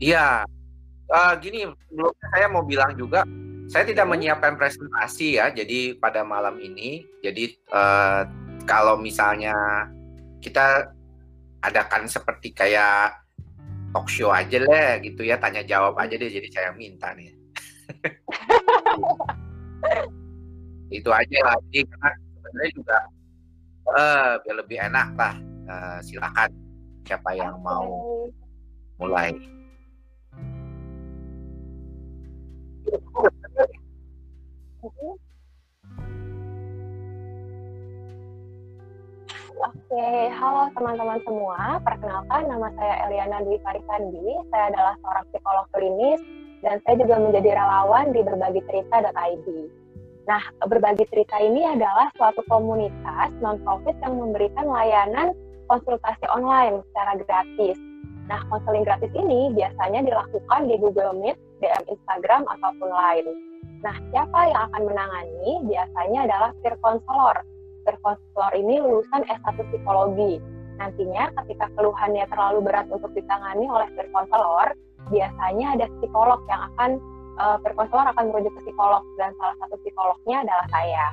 Iya, uh, gini, sebelumnya saya mau bilang juga, saya tidak hmm. menyiapkan presentasi ya, jadi pada malam ini, jadi uh, kalau misalnya kita adakan seperti kayak talk show aja lah gitu ya, tanya jawab aja deh, jadi saya minta nih. itu aja lah, jadi karena sebenarnya juga uh, biar lebih enak lah, uh, silakan siapa yang mau mulai. Oke, halo teman-teman semua. Perkenalkan, nama saya Eliana Dwi Farisandi. Saya adalah seorang psikolog klinis dan saya juga menjadi relawan di berbagi cerita.id. Nah, berbagi cerita ini adalah suatu komunitas non-profit yang memberikan layanan konsultasi online secara gratis. Nah, konseling gratis ini biasanya dilakukan di Google Meet, DM Instagram, ataupun lain. Nah, siapa yang akan menangani? Biasanya adalah peer counselor. Peer counselor ini lulusan S1 psikologi. Nantinya ketika keluhannya terlalu berat untuk ditangani oleh peer counselor, biasanya ada psikolog yang akan uh, peer counselor akan merujuk ke psikolog dan salah satu psikolognya adalah saya.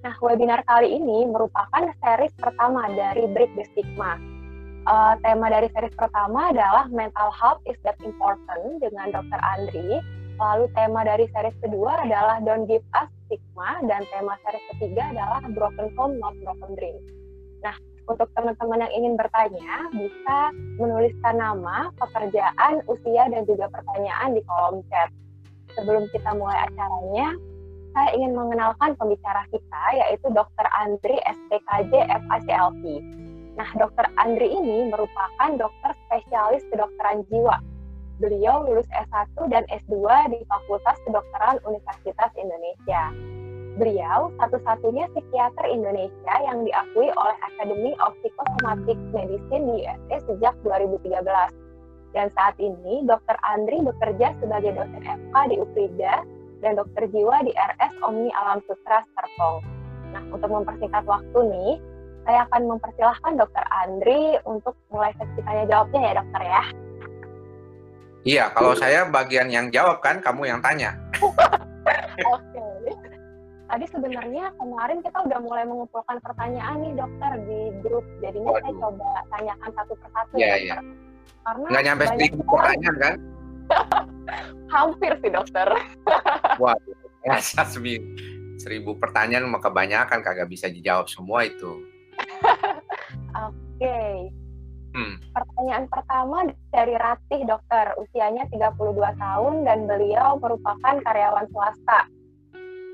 Nah, webinar kali ini merupakan series pertama dari Break the Stigma. Uh, tema dari series pertama adalah Mental Health is That Important dengan Dr. Andri Lalu tema dari series kedua adalah Don't Give Us Stigma dan tema series ketiga adalah Broken Home Not Broken Dream. Nah, untuk teman-teman yang ingin bertanya bisa menuliskan nama, pekerjaan, usia dan juga pertanyaan di kolom chat. Sebelum kita mulai acaranya, saya ingin mengenalkan pembicara kita yaitu Dr. Andri SPKJ FACLP. Nah, Dr. Andri ini merupakan dokter spesialis kedokteran jiwa Beliau lulus S1 dan S2 di Fakultas Kedokteran Universitas Indonesia. Beliau satu-satunya psikiater Indonesia yang diakui oleh Academy of Psychosomatic Medicine di USA sejak 2013. Dan saat ini, Dr. Andri bekerja sebagai dosen FK di UFRIDA dan dokter jiwa di RS Omni Alam Sutra Serpong. Nah, untuk mempersingkat waktu nih, saya akan mempersilahkan Dr. Andri untuk mulai sesi tanya jawabnya ya dokter ya. Iya, kalau saya bagian yang jawab kan, kamu yang tanya. Oke. Tadi sebenarnya kemarin kita udah mulai mengumpulkan pertanyaan nih dokter di grup. Jadinya Waduh. saya coba tanyakan satu persatu. Iya, iya. Karena nggak nyampe seribu pertanyaan kan? Hampir sih dokter. Waduh, masa seribu pertanyaan maka kebanyakan kagak bisa dijawab semua itu. Oke. Okay. Hmm. Pertanyaan pertama dari Ratih dokter, usianya 32 tahun dan beliau merupakan karyawan swasta.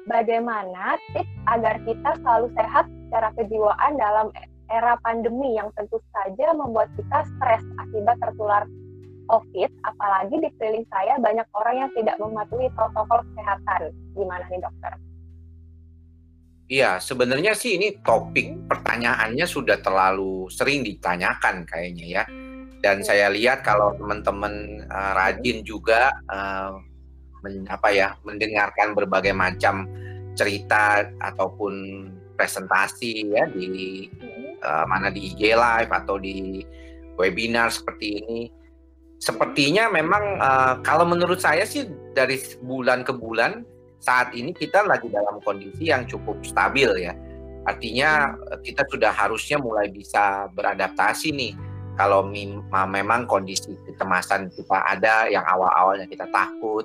Bagaimana tips agar kita selalu sehat secara kejiwaan dalam era pandemi yang tentu saja membuat kita stres akibat tertular COVID, apalagi di keliling saya banyak orang yang tidak mematuhi protokol kesehatan. Gimana nih dokter? Iya, sebenarnya sih ini topik pertanyaannya sudah terlalu sering ditanyakan kayaknya ya. Dan saya lihat kalau teman-teman uh, rajin juga uh, men, apa ya mendengarkan berbagai macam cerita ataupun presentasi ya di uh, mana di IG live atau di webinar seperti ini. Sepertinya memang uh, kalau menurut saya sih dari bulan ke bulan saat ini kita lagi dalam kondisi yang cukup stabil ya. Artinya eh, kita sudah harusnya mulai bisa beradaptasi nih. Kalau memang kondisi kecemasan kita ada yang awal-awalnya kita takut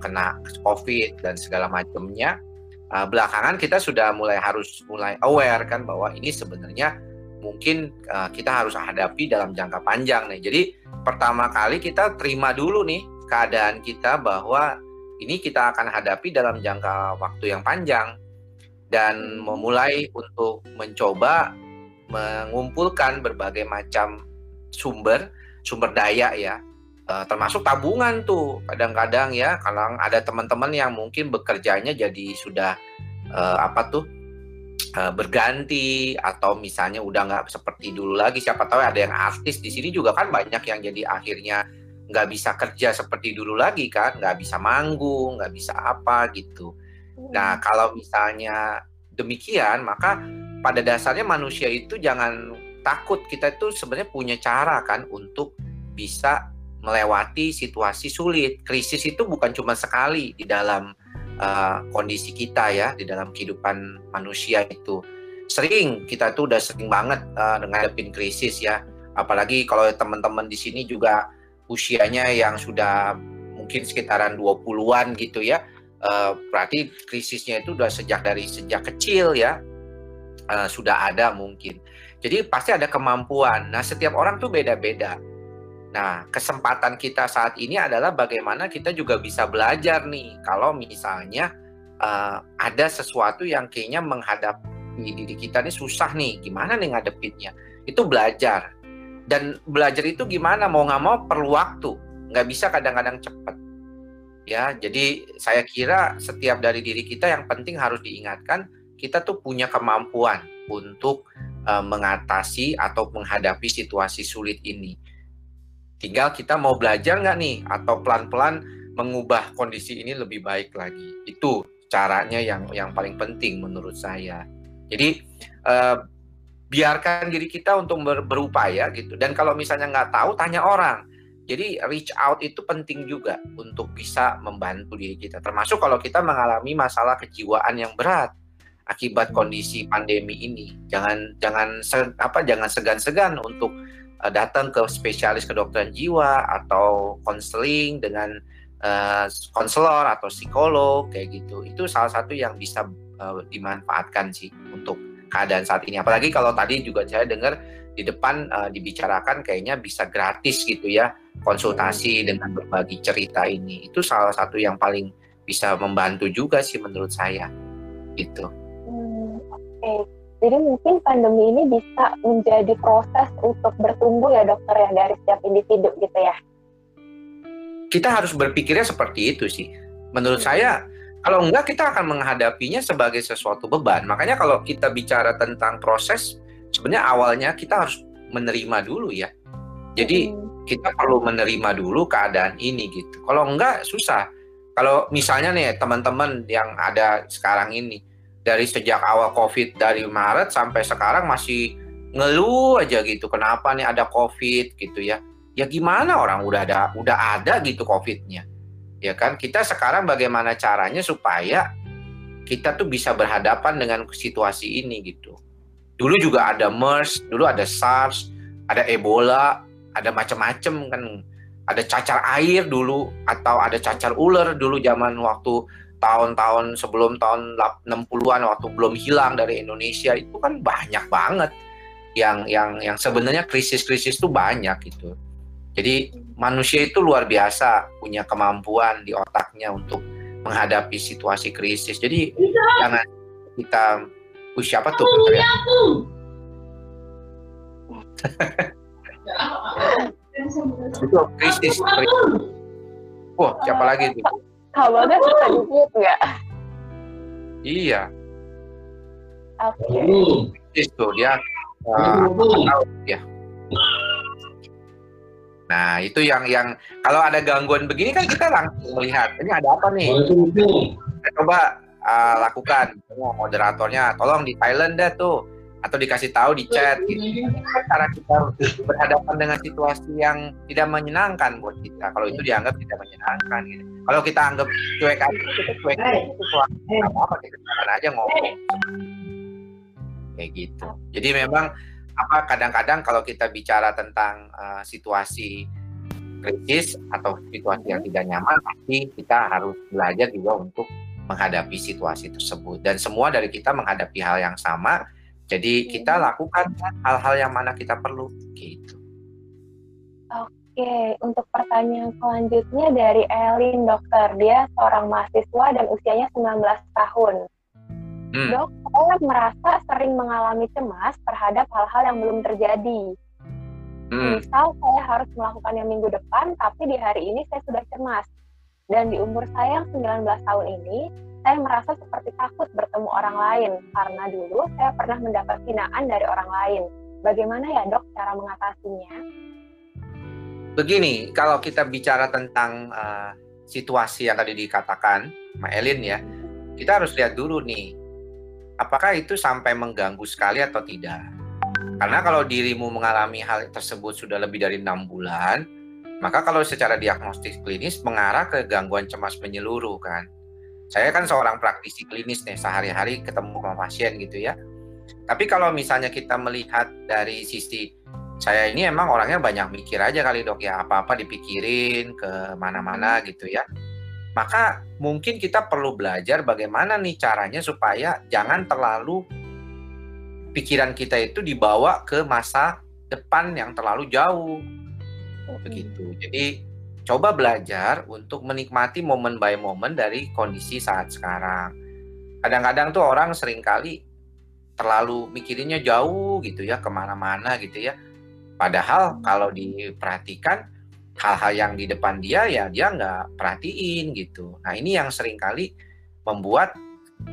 kena COVID dan segala macamnya, eh, belakangan kita sudah mulai harus mulai aware kan bahwa ini sebenarnya mungkin eh, kita harus hadapi dalam jangka panjang nih. Jadi pertama kali kita terima dulu nih keadaan kita bahwa ini kita akan hadapi dalam jangka waktu yang panjang dan memulai untuk mencoba mengumpulkan berbagai macam sumber sumber daya ya. Uh, termasuk tabungan tuh kadang-kadang ya. Kalau ada teman-teman yang mungkin bekerjanya jadi sudah uh, apa tuh uh, berganti atau misalnya udah nggak seperti dulu lagi siapa tahu ada yang artis di sini juga kan banyak yang jadi akhirnya nggak bisa kerja seperti dulu lagi kan nggak bisa manggung nggak bisa apa gitu nah kalau misalnya demikian maka pada dasarnya manusia itu jangan takut kita itu sebenarnya punya cara kan untuk bisa melewati situasi sulit. Krisis itu bukan cuma sekali di dalam uh, kondisi kita ya, di dalam kehidupan manusia itu. Sering kita tuh udah sering banget uh, ngadepin krisis ya. Apalagi kalau teman-teman di sini juga usianya yang sudah mungkin sekitaran 20-an gitu ya. Uh, berarti krisisnya itu udah sejak dari sejak kecil ya. Uh, sudah ada mungkin. Jadi pasti ada kemampuan. Nah, setiap orang tuh beda-beda Nah, kesempatan kita saat ini adalah bagaimana kita juga bisa belajar nih. Kalau misalnya uh, ada sesuatu yang kayaknya menghadapi diri kita ini susah nih, gimana nih ngadepinnya? Itu belajar. Dan belajar itu gimana? Mau nggak mau perlu waktu. Nggak bisa kadang-kadang cepat. Ya, jadi saya kira setiap dari diri kita yang penting harus diingatkan kita tuh punya kemampuan untuk uh, mengatasi atau menghadapi situasi sulit ini Tinggal kita mau belajar nggak nih atau pelan-pelan mengubah kondisi ini lebih baik lagi. Itu caranya yang yang paling penting menurut saya. Jadi eh, biarkan diri kita untuk ber, berupaya gitu. Dan kalau misalnya nggak tahu, tanya orang. Jadi reach out itu penting juga untuk bisa membantu diri kita. Termasuk kalau kita mengalami masalah kejiwaan yang berat akibat kondisi pandemi ini. Jangan jangan apa jangan segan-segan untuk uh, datang ke spesialis kedokteran jiwa atau konseling dengan uh, konselor atau psikolog kayak gitu itu salah satu yang bisa uh, dimanfaatkan sih untuk keadaan saat ini apalagi kalau tadi juga saya dengar di depan uh, dibicarakan kayaknya bisa gratis gitu ya konsultasi hmm. dengan berbagi cerita ini itu salah satu yang paling bisa membantu juga sih menurut saya gitu. Hmm, Oke, okay. Jadi mungkin pandemi ini bisa menjadi proses untuk bertumbuh ya dokter ya dari setiap individu gitu ya. Kita harus berpikirnya seperti itu sih. Menurut hmm. saya kalau enggak kita akan menghadapinya sebagai sesuatu beban. Makanya kalau kita bicara tentang proses sebenarnya awalnya kita harus menerima dulu ya. Jadi kita perlu menerima dulu keadaan ini gitu. Kalau enggak susah. Kalau misalnya nih teman-teman yang ada sekarang ini dari sejak awal COVID dari Maret sampai sekarang masih ngeluh aja gitu. Kenapa nih ada COVID gitu ya? Ya gimana orang udah ada udah ada gitu COVID-nya. Ya kan? Kita sekarang bagaimana caranya supaya kita tuh bisa berhadapan dengan situasi ini gitu. Dulu juga ada MERS, dulu ada SARS, ada Ebola, ada macam-macam kan. Ada cacar air dulu atau ada cacar ular dulu zaman waktu tahun-tahun sebelum tahun 60-an waktu belum hilang dari Indonesia itu kan banyak banget yang yang yang sebenarnya krisis-krisis itu banyak gitu. Jadi manusia itu luar biasa punya kemampuan di otaknya untuk menghadapi situasi krisis. Jadi jangan kita uh, siapa tuh ya? itu krisis, krisis. Wah, siapa lagi tuh? Hawanya bisa di nggak? Iya. Oke. Okay. Itu dia uh, ya. Nah, itu yang yang kalau ada gangguan begini kan kita langsung melihat ini ada apa nih. Kita coba uh, lakukan. Moderatornya, tolong di Thailand deh tuh atau dikasih tahu di chat gitu. Kan cara kita berhadapan dengan situasi yang tidak menyenangkan buat kita. Kalau itu dianggap tidak menyenangkan gitu. Kalau kita anggap cuek aja, kita cuek aja sesuatu apa apa kita jangan aja ngomong. Kayak gitu. Jadi memang apa kadang-kadang kalau kita bicara tentang uh, situasi krisis atau situasi yang tidak nyaman, pasti kita harus belajar juga untuk menghadapi situasi tersebut. Dan semua dari kita menghadapi hal yang sama, jadi kita lakukan hal-hal yang mana kita perlu gitu. Oke, untuk pertanyaan selanjutnya dari Elin dokter. Dia seorang mahasiswa dan usianya 19 tahun. Hmm. Dok, saya merasa sering mengalami cemas terhadap hal-hal yang belum terjadi. Hmm. Misal saya harus melakukannya minggu depan, tapi di hari ini saya sudah cemas. Dan di umur saya yang 19 tahun ini, saya merasa seperti takut bertemu orang lain karena dulu saya pernah mendapat hinaan dari orang lain. Bagaimana ya dok cara mengatasinya? Begini, kalau kita bicara tentang uh, situasi yang tadi dikatakan, Mbak Elin ya, kita harus lihat dulu nih, apakah itu sampai mengganggu sekali atau tidak. Karena kalau dirimu mengalami hal tersebut sudah lebih dari enam bulan, Maka kalau secara diagnostik klinis mengarah ke gangguan cemas menyeluruh kan. Saya kan seorang praktisi klinis nih, sehari-hari ketemu sama pasien gitu ya. Tapi kalau misalnya kita melihat dari sisi saya ini emang orangnya banyak mikir aja kali dok ya apa-apa dipikirin ke mana-mana gitu ya. Maka mungkin kita perlu belajar bagaimana nih caranya supaya jangan terlalu pikiran kita itu dibawa ke masa depan yang terlalu jauh. Begitu. Jadi coba belajar untuk menikmati momen by momen dari kondisi saat sekarang. Kadang-kadang tuh orang sering kali terlalu mikirinnya jauh gitu ya ke mana-mana gitu ya padahal kalau diperhatikan hal-hal yang di depan dia ya dia nggak perhatiin gitu. Nah ini yang sering kali membuat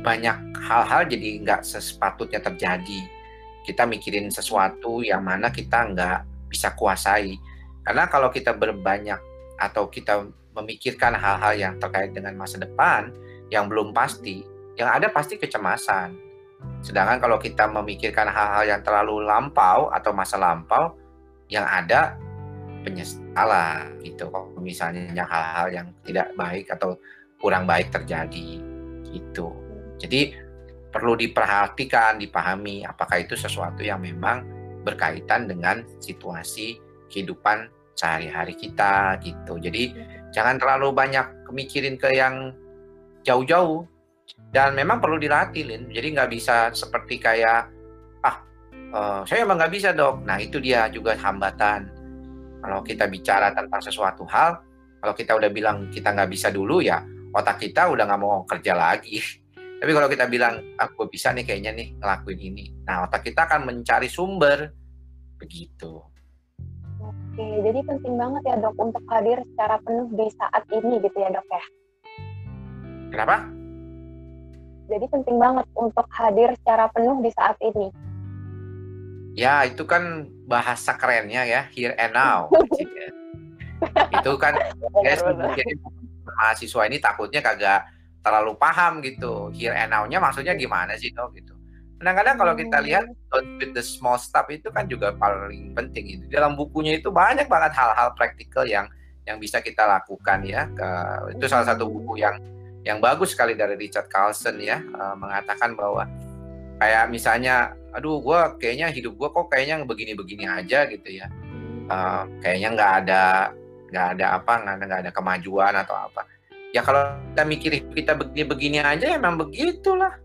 banyak hal-hal jadi nggak sesepatutnya terjadi. Kita mikirin sesuatu yang mana kita nggak bisa kuasai. Karena kalau kita berbanyak atau kita memikirkan hal-hal yang terkait dengan masa depan yang belum pasti yang ada pasti kecemasan. Sedangkan kalau kita memikirkan hal-hal yang terlalu lampau atau masa lampau, yang ada penyesalan gitu. Kalau misalnya hal-hal yang tidak baik atau kurang baik terjadi gitu. Jadi perlu diperhatikan, dipahami apakah itu sesuatu yang memang berkaitan dengan situasi kehidupan sehari-hari kita gitu. Jadi jangan terlalu banyak mikirin ke yang jauh-jauh dan memang perlu dilatih Lin jadi nggak bisa seperti kayak ah uh, saya emang nggak bisa dok nah itu dia juga hambatan kalau kita bicara tentang sesuatu hal kalau kita udah bilang kita nggak bisa dulu ya otak kita udah nggak mau kerja lagi tapi kalau kita bilang aku ah, bisa nih kayaknya nih ngelakuin ini nah otak kita akan mencari sumber begitu Oke, jadi penting banget ya dok untuk hadir secara penuh di saat ini gitu ya dok ya. Kenapa? Jadi penting banget untuk hadir secara penuh di saat ini. Ya, itu kan bahasa kerennya ya, here and now. itu kan ya, jadi mahasiswa ini takutnya kagak terlalu paham gitu. Here and now-nya maksudnya gimana sih dok gitu. Kadang-kadang kalau kita hmm. lihat don't with the small stuff itu kan juga paling penting itu. Dalam bukunya itu banyak banget hal-hal praktikal yang yang bisa kita lakukan ya. itu salah satu buku yang yang bagus sekali dari Richard Carlson ya uh, mengatakan bahwa kayak misalnya aduh gue kayaknya hidup gue kok kayaknya begini-begini aja gitu ya. Uh, kayaknya nggak ada nggak ada apa nggak ada kemajuan atau apa. Ya kalau kita mikir kita begini-begini aja ya memang begitulah.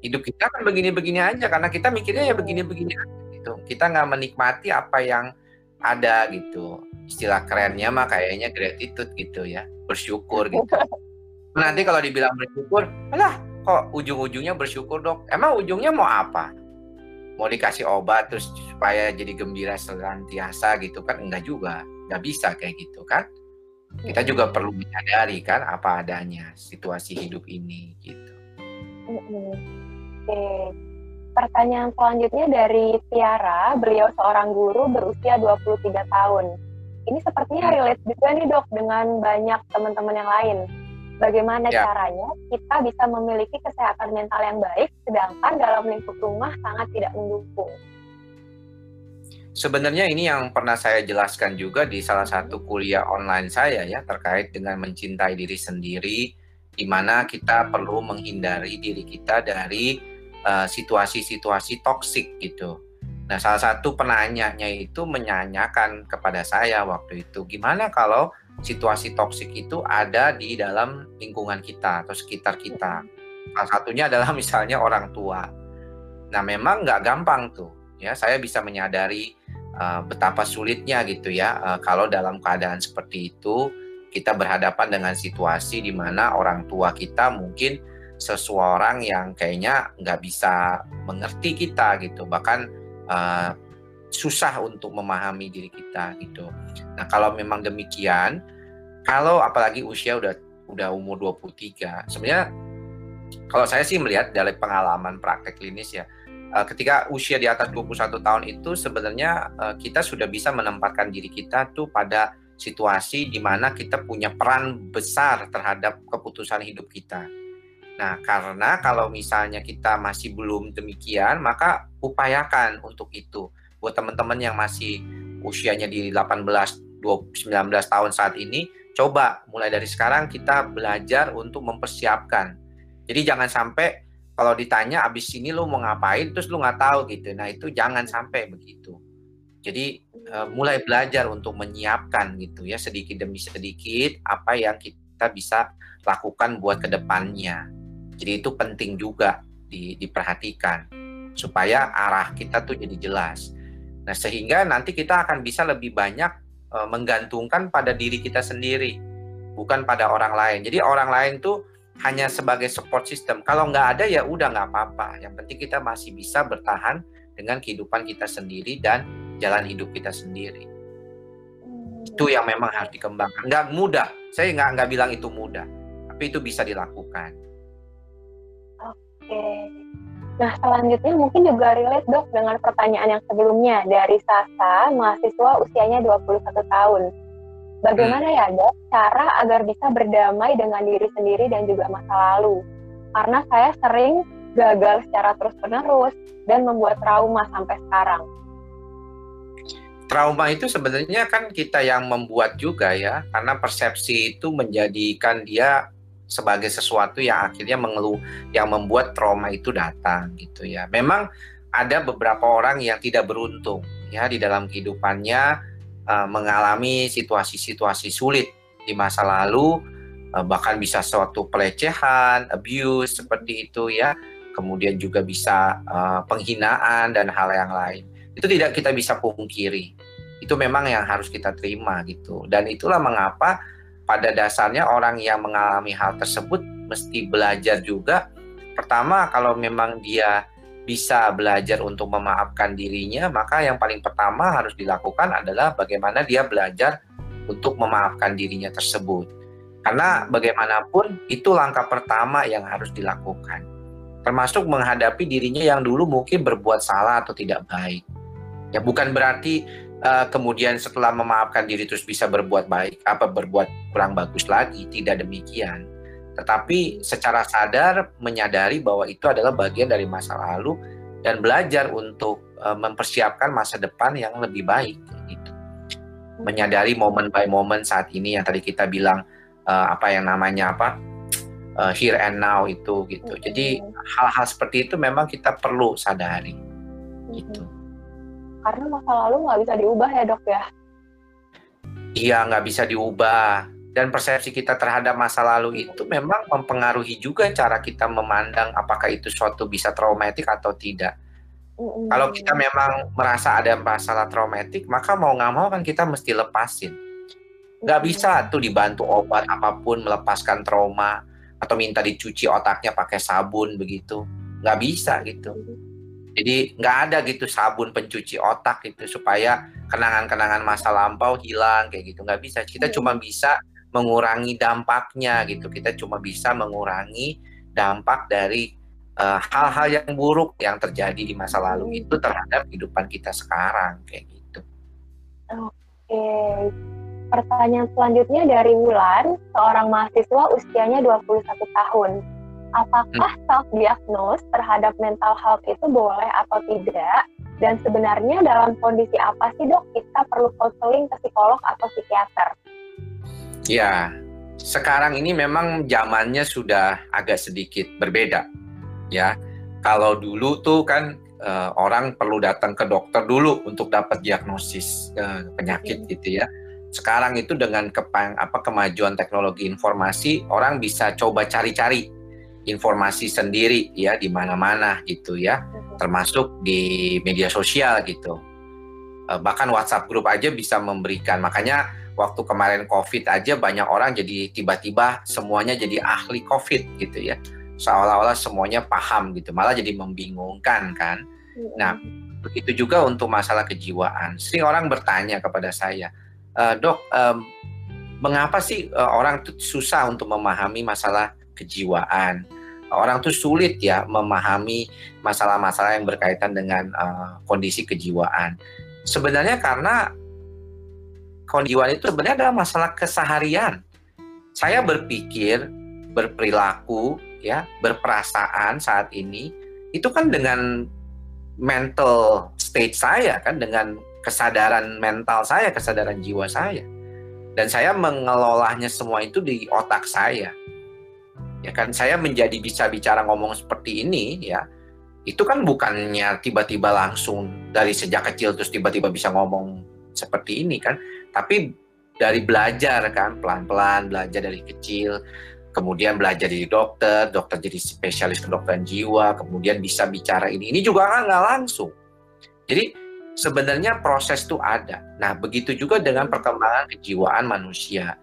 Hidup kita kan begini-begini aja karena kita mikirnya ya begini-begini aja gitu. Kita nggak menikmati apa yang ada gitu. Istilah kerennya mah kayaknya gratitude gitu ya. Bersyukur gitu. Nanti kalau dibilang bersyukur, alah kok ujung-ujungnya bersyukur dok? Emang ujungnya mau apa? Mau dikasih obat terus supaya jadi gembira senantiasa gitu kan? Enggak juga, nggak bisa kayak gitu kan? Kita juga perlu menyadari kan apa adanya situasi hidup ini gitu. Oke. Pertanyaan selanjutnya dari Tiara, beliau seorang guru berusia 23 tahun. Ini sepertinya relate juga nih dok dengan banyak teman-teman yang lain bagaimana ya. caranya kita bisa memiliki kesehatan mental yang baik sedangkan dalam lingkup rumah sangat tidak mendukung. Sebenarnya ini yang pernah saya jelaskan juga di salah satu kuliah online saya ya terkait dengan mencintai diri sendiri di mana kita perlu menghindari diri kita dari eh, situasi-situasi uh, toksik gitu. Nah, salah satu penanyanya itu menyanyikan kepada saya waktu itu, gimana kalau situasi toksik itu ada di dalam lingkungan kita atau sekitar kita. Salah satunya adalah misalnya orang tua. Nah, memang nggak gampang tuh. Ya, saya bisa menyadari uh, betapa sulitnya gitu ya uh, kalau dalam keadaan seperti itu kita berhadapan dengan situasi di mana orang tua kita mungkin seseorang yang kayaknya nggak bisa mengerti kita gitu, bahkan uh, susah untuk memahami diri kita gitu. Nah, kalau memang demikian, kalau apalagi usia udah udah umur 23, sebenarnya kalau saya sih melihat dari pengalaman praktek klinis ya, uh, ketika usia di atas 21 tahun itu sebenarnya uh, kita sudah bisa menempatkan diri kita tuh pada situasi di mana kita punya peran besar terhadap keputusan hidup kita. Nah, karena kalau misalnya kita masih belum demikian, maka upayakan untuk itu buat teman-teman yang masih usianya di 18 20 19 tahun saat ini, coba mulai dari sekarang kita belajar untuk mempersiapkan. Jadi jangan sampai kalau ditanya abis ini lu mau ngapain terus lu nggak tahu gitu. Nah itu jangan sampai begitu. Jadi uh, mulai belajar untuk menyiapkan gitu ya sedikit demi sedikit apa yang kita bisa lakukan buat ke depannya. Jadi itu penting juga di, diperhatikan supaya arah kita tuh jadi jelas. Nah sehingga nanti kita akan bisa lebih banyak uh, menggantungkan pada diri kita sendiri, bukan pada orang lain. Jadi orang lain tuh hanya sebagai support system. Kalau nggak ada ya udah nggak apa-apa. Yang penting kita masih bisa bertahan dengan kehidupan kita sendiri dan jalan hidup kita sendiri. Itu yang memang harus dikembangkan. Nggak mudah. Saya nggak nggak bilang itu mudah, tapi itu bisa dilakukan. Oke. Nah, selanjutnya mungkin juga relate dok dengan pertanyaan yang sebelumnya dari Sasa, mahasiswa usianya 21 tahun. Bagaimana ya dok cara agar bisa berdamai dengan diri sendiri dan juga masa lalu? Karena saya sering gagal secara terus-menerus dan membuat trauma sampai sekarang. Trauma itu sebenarnya kan kita yang membuat juga ya, karena persepsi itu menjadikan dia sebagai sesuatu yang akhirnya mengeluh, yang membuat trauma itu datang gitu ya. Memang ada beberapa orang yang tidak beruntung ya di dalam kehidupannya uh, mengalami situasi-situasi sulit di masa lalu, uh, bahkan bisa suatu pelecehan, abuse seperti itu ya, kemudian juga bisa uh, penghinaan dan hal yang lain. Itu tidak kita bisa pungkiri. Itu memang yang harus kita terima gitu. Dan itulah mengapa pada dasarnya orang yang mengalami hal tersebut mesti belajar juga. Pertama, kalau memang dia bisa belajar untuk memaafkan dirinya, maka yang paling pertama harus dilakukan adalah bagaimana dia belajar untuk memaafkan dirinya tersebut. Karena bagaimanapun itu langkah pertama yang harus dilakukan. Termasuk menghadapi dirinya yang dulu mungkin berbuat salah atau tidak baik. Ya bukan berarti uh, kemudian setelah memaafkan diri terus bisa berbuat baik apa berbuat kurang bagus lagi, tidak demikian tetapi secara sadar menyadari bahwa itu adalah bagian dari masa lalu dan belajar untuk uh, mempersiapkan masa depan yang lebih baik gitu. Menyadari momen by momen saat ini yang tadi kita bilang uh, apa yang namanya apa uh, here and now itu gitu. Jadi hal-hal seperti itu memang kita perlu sadari gitu. Karena masa lalu nggak bisa diubah ya dok ya? Iya nggak bisa diubah dan persepsi kita terhadap masa lalu itu memang mempengaruhi juga cara kita memandang apakah itu suatu bisa traumatik atau tidak. Mm-hmm. Kalau kita memang merasa ada masalah traumatik, maka mau nggak mau kan kita mesti lepasin. Nggak bisa tuh dibantu obat apa pun melepaskan trauma atau minta dicuci otaknya pakai sabun begitu. Nggak bisa gitu. Jadi nggak ada gitu sabun pencuci otak itu supaya kenangan-kenangan masa lampau hilang kayak gitu nggak bisa. Kita cuma bisa mengurangi dampaknya gitu. Kita cuma bisa mengurangi dampak dari eh, hal-hal uh, yang buruk yang terjadi di masa lalu hmm. itu terhadap kehidupan kita sekarang kayak gitu. Oke. Pertanyaan selanjutnya dari Wulan, seorang mahasiswa usianya 21 tahun. Apakah hmm. self diagnose terhadap mental health itu boleh atau tidak? Dan sebenarnya dalam kondisi apa sih dok kita perlu konseling ke psikolog atau psikiater? Ya, sekarang ini memang zamannya sudah agak sedikit berbeda. Ya, kalau dulu tuh kan uh, orang perlu datang ke dokter dulu untuk dapat diagnosis uh, penyakit hmm. gitu ya. Sekarang itu dengan kepang, apa kemajuan teknologi informasi, orang bisa coba cari-cari informasi sendiri ya di mana-mana gitu ya, termasuk di media sosial gitu. Uh, bahkan WhatsApp grup aja bisa memberikan. Makanya waktu kemarin COVID aja banyak orang jadi tiba-tiba semuanya jadi ahli COVID gitu ya. Seolah-olah semuanya paham gitu, malah jadi membingungkan kan. Nah, begitu juga untuk masalah kejiwaan. Sering orang bertanya kepada saya, e, dok, um, mengapa sih uh, orang susah untuk memahami masalah kejiwaan? Orang tuh sulit ya memahami masalah-masalah yang berkaitan dengan uh, kondisi kejiwaan. Sebenarnya karena kejiwaan itu sebenarnya adalah masalah keseharian. Saya berpikir, berperilaku, ya, berperasaan saat ini itu kan dengan mental state saya kan dengan kesadaran mental saya, kesadaran jiwa saya. dan saya mengelolanya semua itu di otak saya ya kan saya menjadi bisa bicara ngomong seperti ini ya itu kan bukannya tiba-tiba langsung dari sejak kecil terus tiba-tiba bisa ngomong seperti ini kan? Tapi dari belajar kan pelan-pelan belajar dari kecil kemudian belajar jadi dokter dokter jadi spesialis kedokteran jiwa kemudian bisa bicara ini ini juga kan nggak langsung. Jadi sebenarnya proses itu ada. Nah begitu juga dengan perkembangan kejiwaan manusia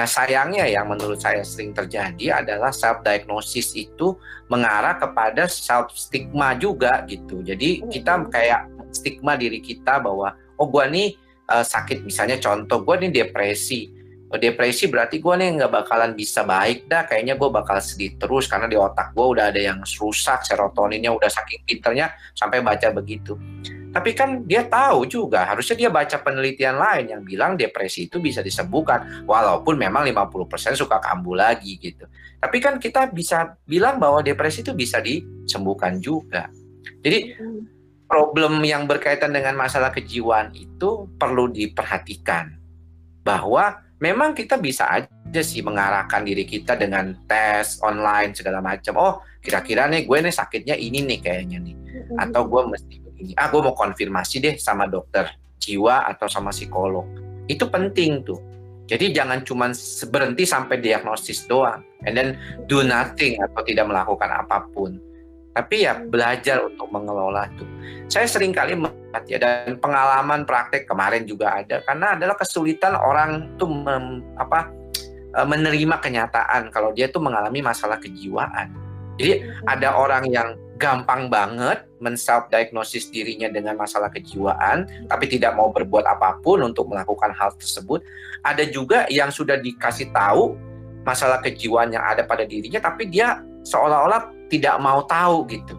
Nah sayangnya yang menurut saya sering terjadi adalah self diagnosis itu mengarah kepada self stigma juga gitu. Jadi kita kayak stigma diri kita bahwa oh gua nih uh, sakit misalnya contoh gua nih depresi. Oh, depresi berarti gua nih nggak bakalan bisa baik dah. Kayaknya gua bakal sedih terus karena di otak gua udah ada yang rusak, serotoninnya udah saking pinternya sampai baca begitu. Tapi kan dia tahu juga, harusnya dia baca penelitian lain yang bilang depresi itu bisa disembuhkan, walaupun memang 50% suka kambuh lagi gitu. Tapi kan kita bisa bilang bahwa depresi itu bisa disembuhkan juga. Jadi problem yang berkaitan dengan masalah kejiwaan itu perlu diperhatikan. Bahwa memang kita bisa aja sih mengarahkan diri kita dengan tes online segala macam. Oh, kira-kira nih gue nih sakitnya ini nih kayaknya nih. Atau gue mesti ini ah gue mau konfirmasi deh sama dokter jiwa atau sama psikolog. Itu penting tuh. Jadi jangan cuma berhenti sampai diagnosis doang and then do nothing atau tidak melakukan apa pun. Tapi ya belajar untuk mengelola tuh. Saya sering kali melihat ya dan pengalaman praktek kemarin juga ada karena adalah kesulitan orang tuh mem, apa e, menerima kenyataan kalau dia tuh mengalami masalah kejiwaan. Jadi ada orang yang gampang banget men-self diagnosis dirinya dengan masalah kejiwaan tapi tidak mau berbuat apa pun untuk melakukan hal tersebut. Ada juga yang sudah dikasih tahu masalah kejiwaan yang ada pada dirinya tapi dia seolah-olah tidak mau tahu gitu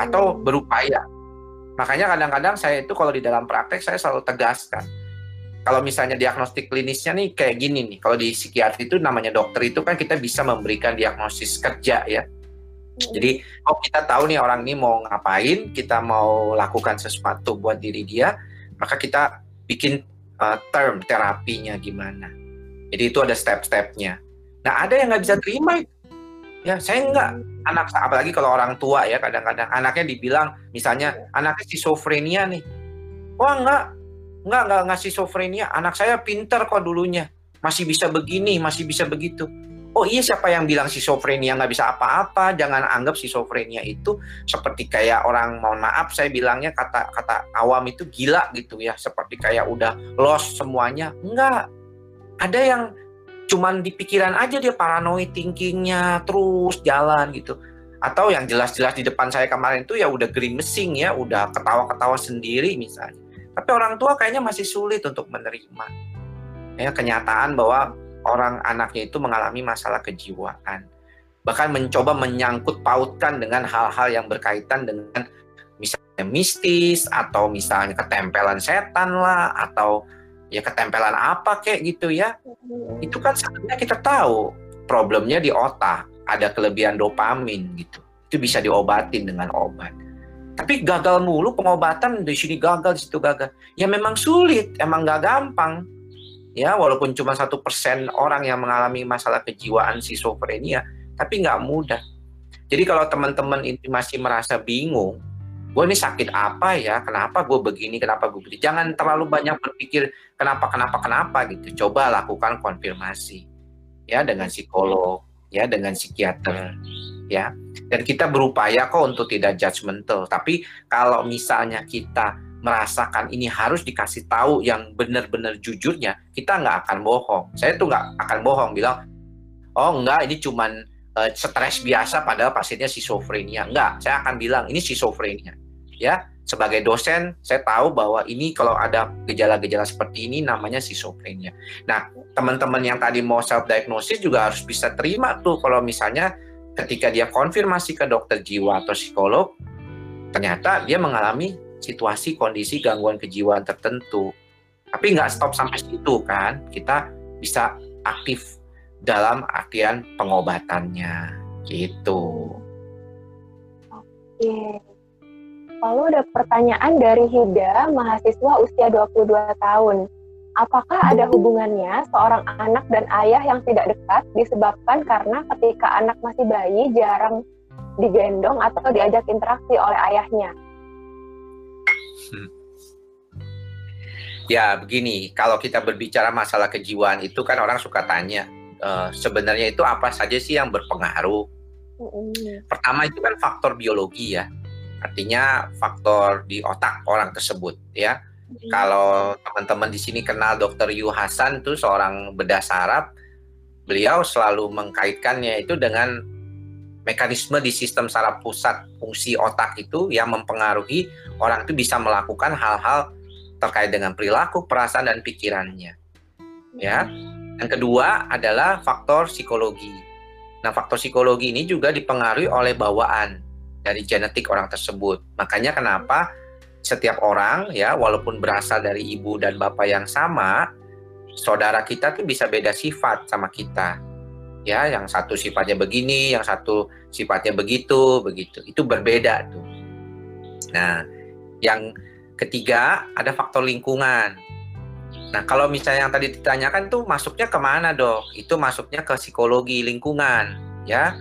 atau hmm. berupaya. Makanya kadang-kadang saya itu kalau di dalam praktek saya selalu tegaskan. Kalau misalnya diagnostik klinisnya nih kayak gini nih, kalau di psikiatri itu namanya dokter itu kan kita bisa memberikan diagnosis kerja ya jadi kalau kita tahu nih orang ini mau ngapain, kita mau lakukan sesuatu buat diri dia, maka kita bikin uh, term terapinya gimana. Jadi itu ada step-stepnya. Nah ada yang nggak bisa terima Ya saya nggak anak apalagi kalau orang tua ya kadang-kadang anaknya dibilang misalnya anaknya schizophrenia nih. Wah nggak nggak nggak ngasih schizophrenia. Anak saya pinter kok dulunya masih bisa begini masih bisa begitu oh iya siapa yang bilang schizofrenia nggak bisa apa-apa? Jangan anggap schizofrenia itu seperti kayak orang mohon maaf saya bilangnya kata kata awam itu gila gitu ya. Seperti kayak udah lost semuanya. Enggak ada yang cuman di pikiran aja dia paranoid thinkingnya terus jalan gitu. Atau yang jelas-jelas di depan saya kemarin itu ya udah grimacing ya udah ketawa-ketawa sendiri misalnya. Tapi orang tua kayaknya masih sulit untuk menerima ya kenyataan bahwa orang anaknya itu mengalami masalah kejiwaan. Bahkan mencoba menyangkut pautkan dengan hal-hal yang berkaitan dengan misalnya mistis atau misalnya ketempelan setan lah atau ya ketempelan apa kayak gitu ya. Itu kan sebenarnya kita tahu problemnya di otak, ada kelebihan dopamin gitu. Itu bisa diobatin dengan obat. Tapi gagal mulu pengobatan di sini gagal di situ gagal. Ya memang sulit, emang gak gampang ya walaupun cuma satu persen orang yang mengalami masalah kejiwaan schizophrenia tapi nggak mudah. Jadi kalau teman-teman ini masih merasa bingung gue ini sakit apa ya? Kenapa gue begini? Kenapa gue begini jangan terlalu banyak berpikir kenapa kenapa kenapa? Gitu. Coba lakukan konfirmasi ya dengan psikolog ya dengan psikiater ya. Dan kita berupaya kok untuk tidak judgmental tapi kalau misalnya kita merasakan ini harus dikasih tahu yang benar-benar jujurnya, kita nggak akan bohong. Saya tuh nggak akan bohong bilang, oh enggak ini cuman uh, stres biasa padahal pasiennya schizophrenia. Enggak, saya akan bilang ini schizophrenia. Ya, sebagai dosen saya tahu bahwa ini kalau ada gejala-gejala seperti ini namanya schizophrenia. Nah, teman-teman yang tadi mau self diagnosis juga harus bisa terima tuh kalau misalnya ketika dia konfirmasi ke dokter jiwa atau psikolog ternyata dia mengalami situasi kondisi gangguan kejiwaan tertentu. Tapi nggak stop sampai situ kan, kita bisa aktif dalam artian pengobatannya gitu. Oke. Lalu ada pertanyaan dari Hida, mahasiswa usia 22 tahun. apakah ada hubungannya seorang anak dan ayah yang tidak dekat disebabkan karena ketika anak masih bayi jarang digendong atau diajak interaksi oleh ayahnya? Ya begini, kalau kita berbicara masalah kejiwaan itu kan orang suka tanya, uh, sebenarnya itu apa saja sih yang berpengaruh? Mm. Pertama itu kan faktor biologi ya, artinya faktor di otak orang tersebut ya. Mm. Kalau teman-teman di sini kenal Dr. Yu Hasan tuh seorang bedah saraf, beliau selalu mengkaitkannya itu dengan mekanisme di sistem saraf pusat fungsi otak itu yang mempengaruhi orang itu bisa melakukan hal-hal terkait dengan perilaku, perasaan dan pikirannya. Ya. Yang kedua adalah faktor psikologi. Nah, faktor psikologi ini juga dipengaruhi oleh bawaan dari genetik orang tersebut. Makanya kenapa setiap orang ya walaupun berasal dari ibu dan bapak yang sama, saudara kita tuh bisa beda sifat sama kita. Ya, yang satu sifatnya begini, yang satu sifatnya begitu, begitu. Itu berbeda tuh. Nah, yang Ketiga, ada faktor lingkungan. Nah, kalau misalnya yang tadi ditanyakan tuh masuknya ke mana dok? Itu masuknya ke psikologi lingkungan, ya,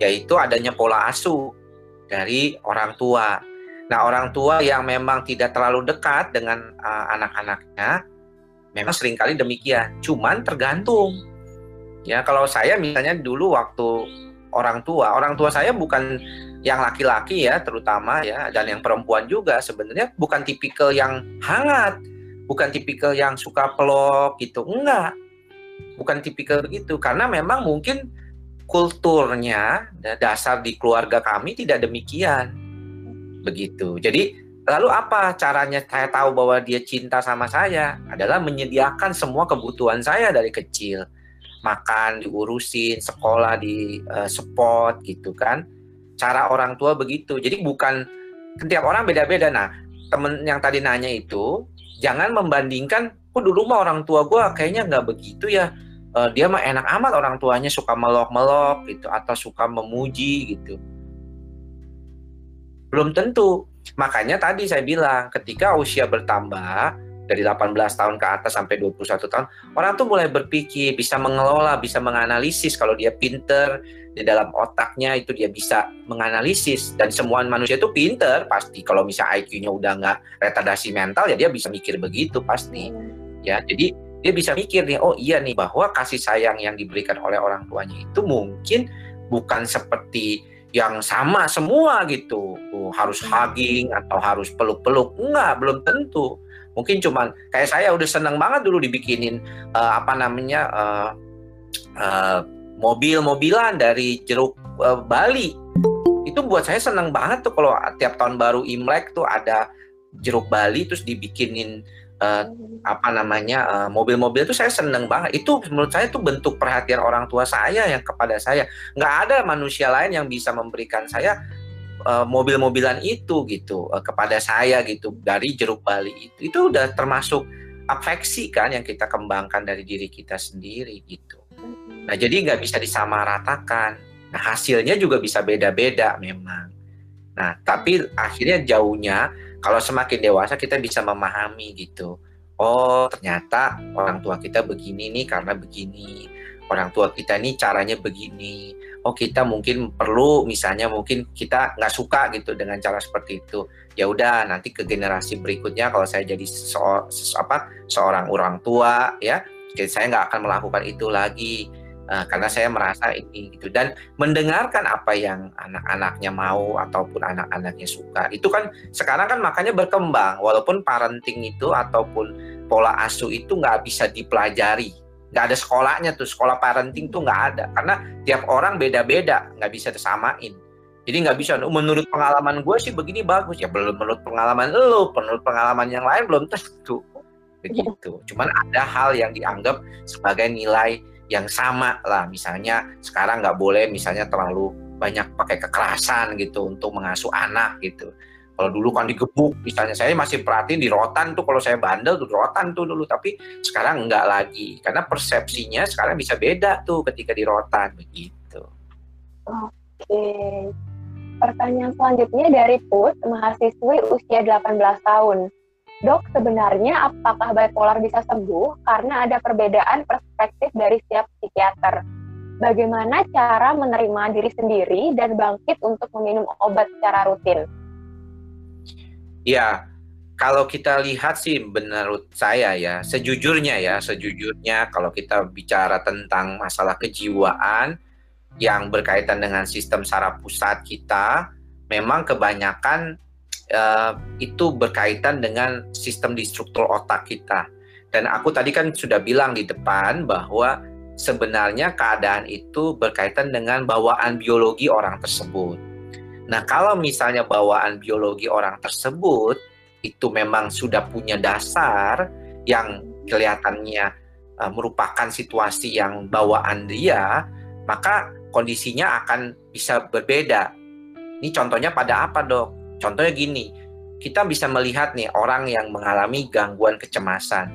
yaitu adanya pola asuh dari orang tua. Nah, orang tua yang memang tidak terlalu dekat dengan uh, anak-anaknya, memang sering kali demikian. Cuman tergantung. Ya, kalau saya misalnya dulu waktu orang tua, orang tua saya bukan yang laki-laki ya terutama ya dan yang perempuan juga sebenarnya bukan tipikal yang hangat, bukan tipikal yang suka pelok gitu. Enggak. Bukan tipikal begitu karena memang mungkin kulturnya dasar di keluarga kami tidak demikian. Begitu. Jadi lalu apa caranya saya tahu bahwa dia cinta sama saya? Adalah menyediakan semua kebutuhan saya dari kecil. Makan diurusin, sekolah di uh, support gitu kan cara orang tua begitu. Jadi bukan setiap orang beda-beda. Nah, temen yang tadi nanya itu jangan membandingkan, oh dulu mah orang tua gue kayaknya nggak begitu ya. Uh, dia mah enak amat orang tuanya suka melok-melok gitu atau suka memuji gitu. Belum tentu. Makanya tadi saya bilang ketika usia bertambah dari 18 tahun ke atas sampai 21 tahun, orang tuh mulai berpikir, bisa mengelola, bisa menganalisis kalau dia pinter di dalam otaknya itu dia bisa menganalisis. Dan semua manusia itu pinter pasti. Kalau misalnya IQ-nya udah nggak retardasi mental ya dia bisa mikir begitu pasti. Ya jadi dia bisa mikir nih oh iya nih bahwa kasih sayang yang diberikan oleh orang tuanya itu mungkin bukan seperti yang sama semua gitu. Oh, harus hugging atau harus peluk-peluk. Enggak belum tentu. Mungkin cuman kayak saya udah seneng banget dulu dibikinin uh, apa namanya uh, uh, mobil-mobilan dari jeruk uh, Bali. Itu buat saya seneng banget tuh kalau tiap tahun baru Imlek tuh ada jeruk Bali terus dibikinin uh, apa namanya mobil mobil-mobil itu saya seneng banget. Itu menurut saya tuh bentuk perhatian orang tua saya yang kepada saya. Nggak ada manusia lain yang bisa memberikan saya uh, mobil-mobilan itu gitu uh, kepada saya gitu dari jeruk Bali itu. Itu udah termasuk afeksi kan yang kita kembangkan dari diri kita sendiri gitu. Nah jadi nggak bisa disamaratakan. Nah hasilnya juga bisa beda-beda memang. Nah tapi akhirnya jauhnya kalau semakin dewasa kita bisa memahami gitu. Oh ternyata orang tua kita begini nih karena begini orang tua kita nih caranya begini oh kita mungkin perlu misalnya mungkin kita nggak suka gitu dengan cara seperti itu ya udah nanti ke generasi berikutnya kalau saya jadi se apa seorang orang tua ya saya nggak akan melakukan itu lagi uh, karena saya merasa ini gitu. Dan mendengarkan apa yang anak-anaknya mau ataupun anak-anaknya suka itu kan sekarang kan makanya berkembang. Walaupun parenting itu ataupun pola asuh itu nggak bisa dipelajari. Nggak ada sekolahnya tuh sekolah parenting tuh nggak ada. Karena tiap orang beda-beda nggak bisa disamain. Jadi nggak bisa. Menurut pengalaman gue sih begini bagus. Ya belum menurut pengalaman lo menurut pengalaman yang lain belum tentu. Begitu. Cuman ada hal yang dianggap sebagai nilai yang sama lah misalnya sekarang nggak boleh misalnya terlalu banyak pakai kekerasan gitu untuk mengasuh anak gitu kalau dulu kan digebuk, misalnya saya masih perhatiin di rotan tuh kalau saya bandel tuh rotan tuh dulu, tapi sekarang enggak lagi karena persepsinya sekarang bisa beda tuh ketika di rotan begitu. Oke. Pertanyaan selanjutnya dari Put, mahasiswi usia 18 tahun. Dok, sebenarnya apakah bipolar bisa sembuh karena ada perbedaan perspektif dari setiap psikiater? Bagaimana cara menerima diri sendiri dan bangkit untuk meminum obat secara rutin? Ya, kalau kita lihat sih menurut saya ya, sejujurnya ya, sejujurnya kalau kita bicara tentang masalah kejiwaan yang berkaitan dengan sistem saraf pusat kita, memang kebanyakan uh, itu berkaitan dengan sistem di struktur otak kita. Dan aku tadi kan sudah bilang di depan bahwa sebenarnya keadaan itu berkaitan dengan bawaan biologi orang tersebut. Nah, kalau misalnya bawaan biologi orang tersebut itu memang sudah punya dasar yang kelihatannya uh, merupakan situasi yang bawaan dia, maka kondisinya akan bisa berbeda. Ini contohnya pada apa, Dok? Contohnya gini, kita bisa melihat nih orang yang mengalami gangguan kecemasan.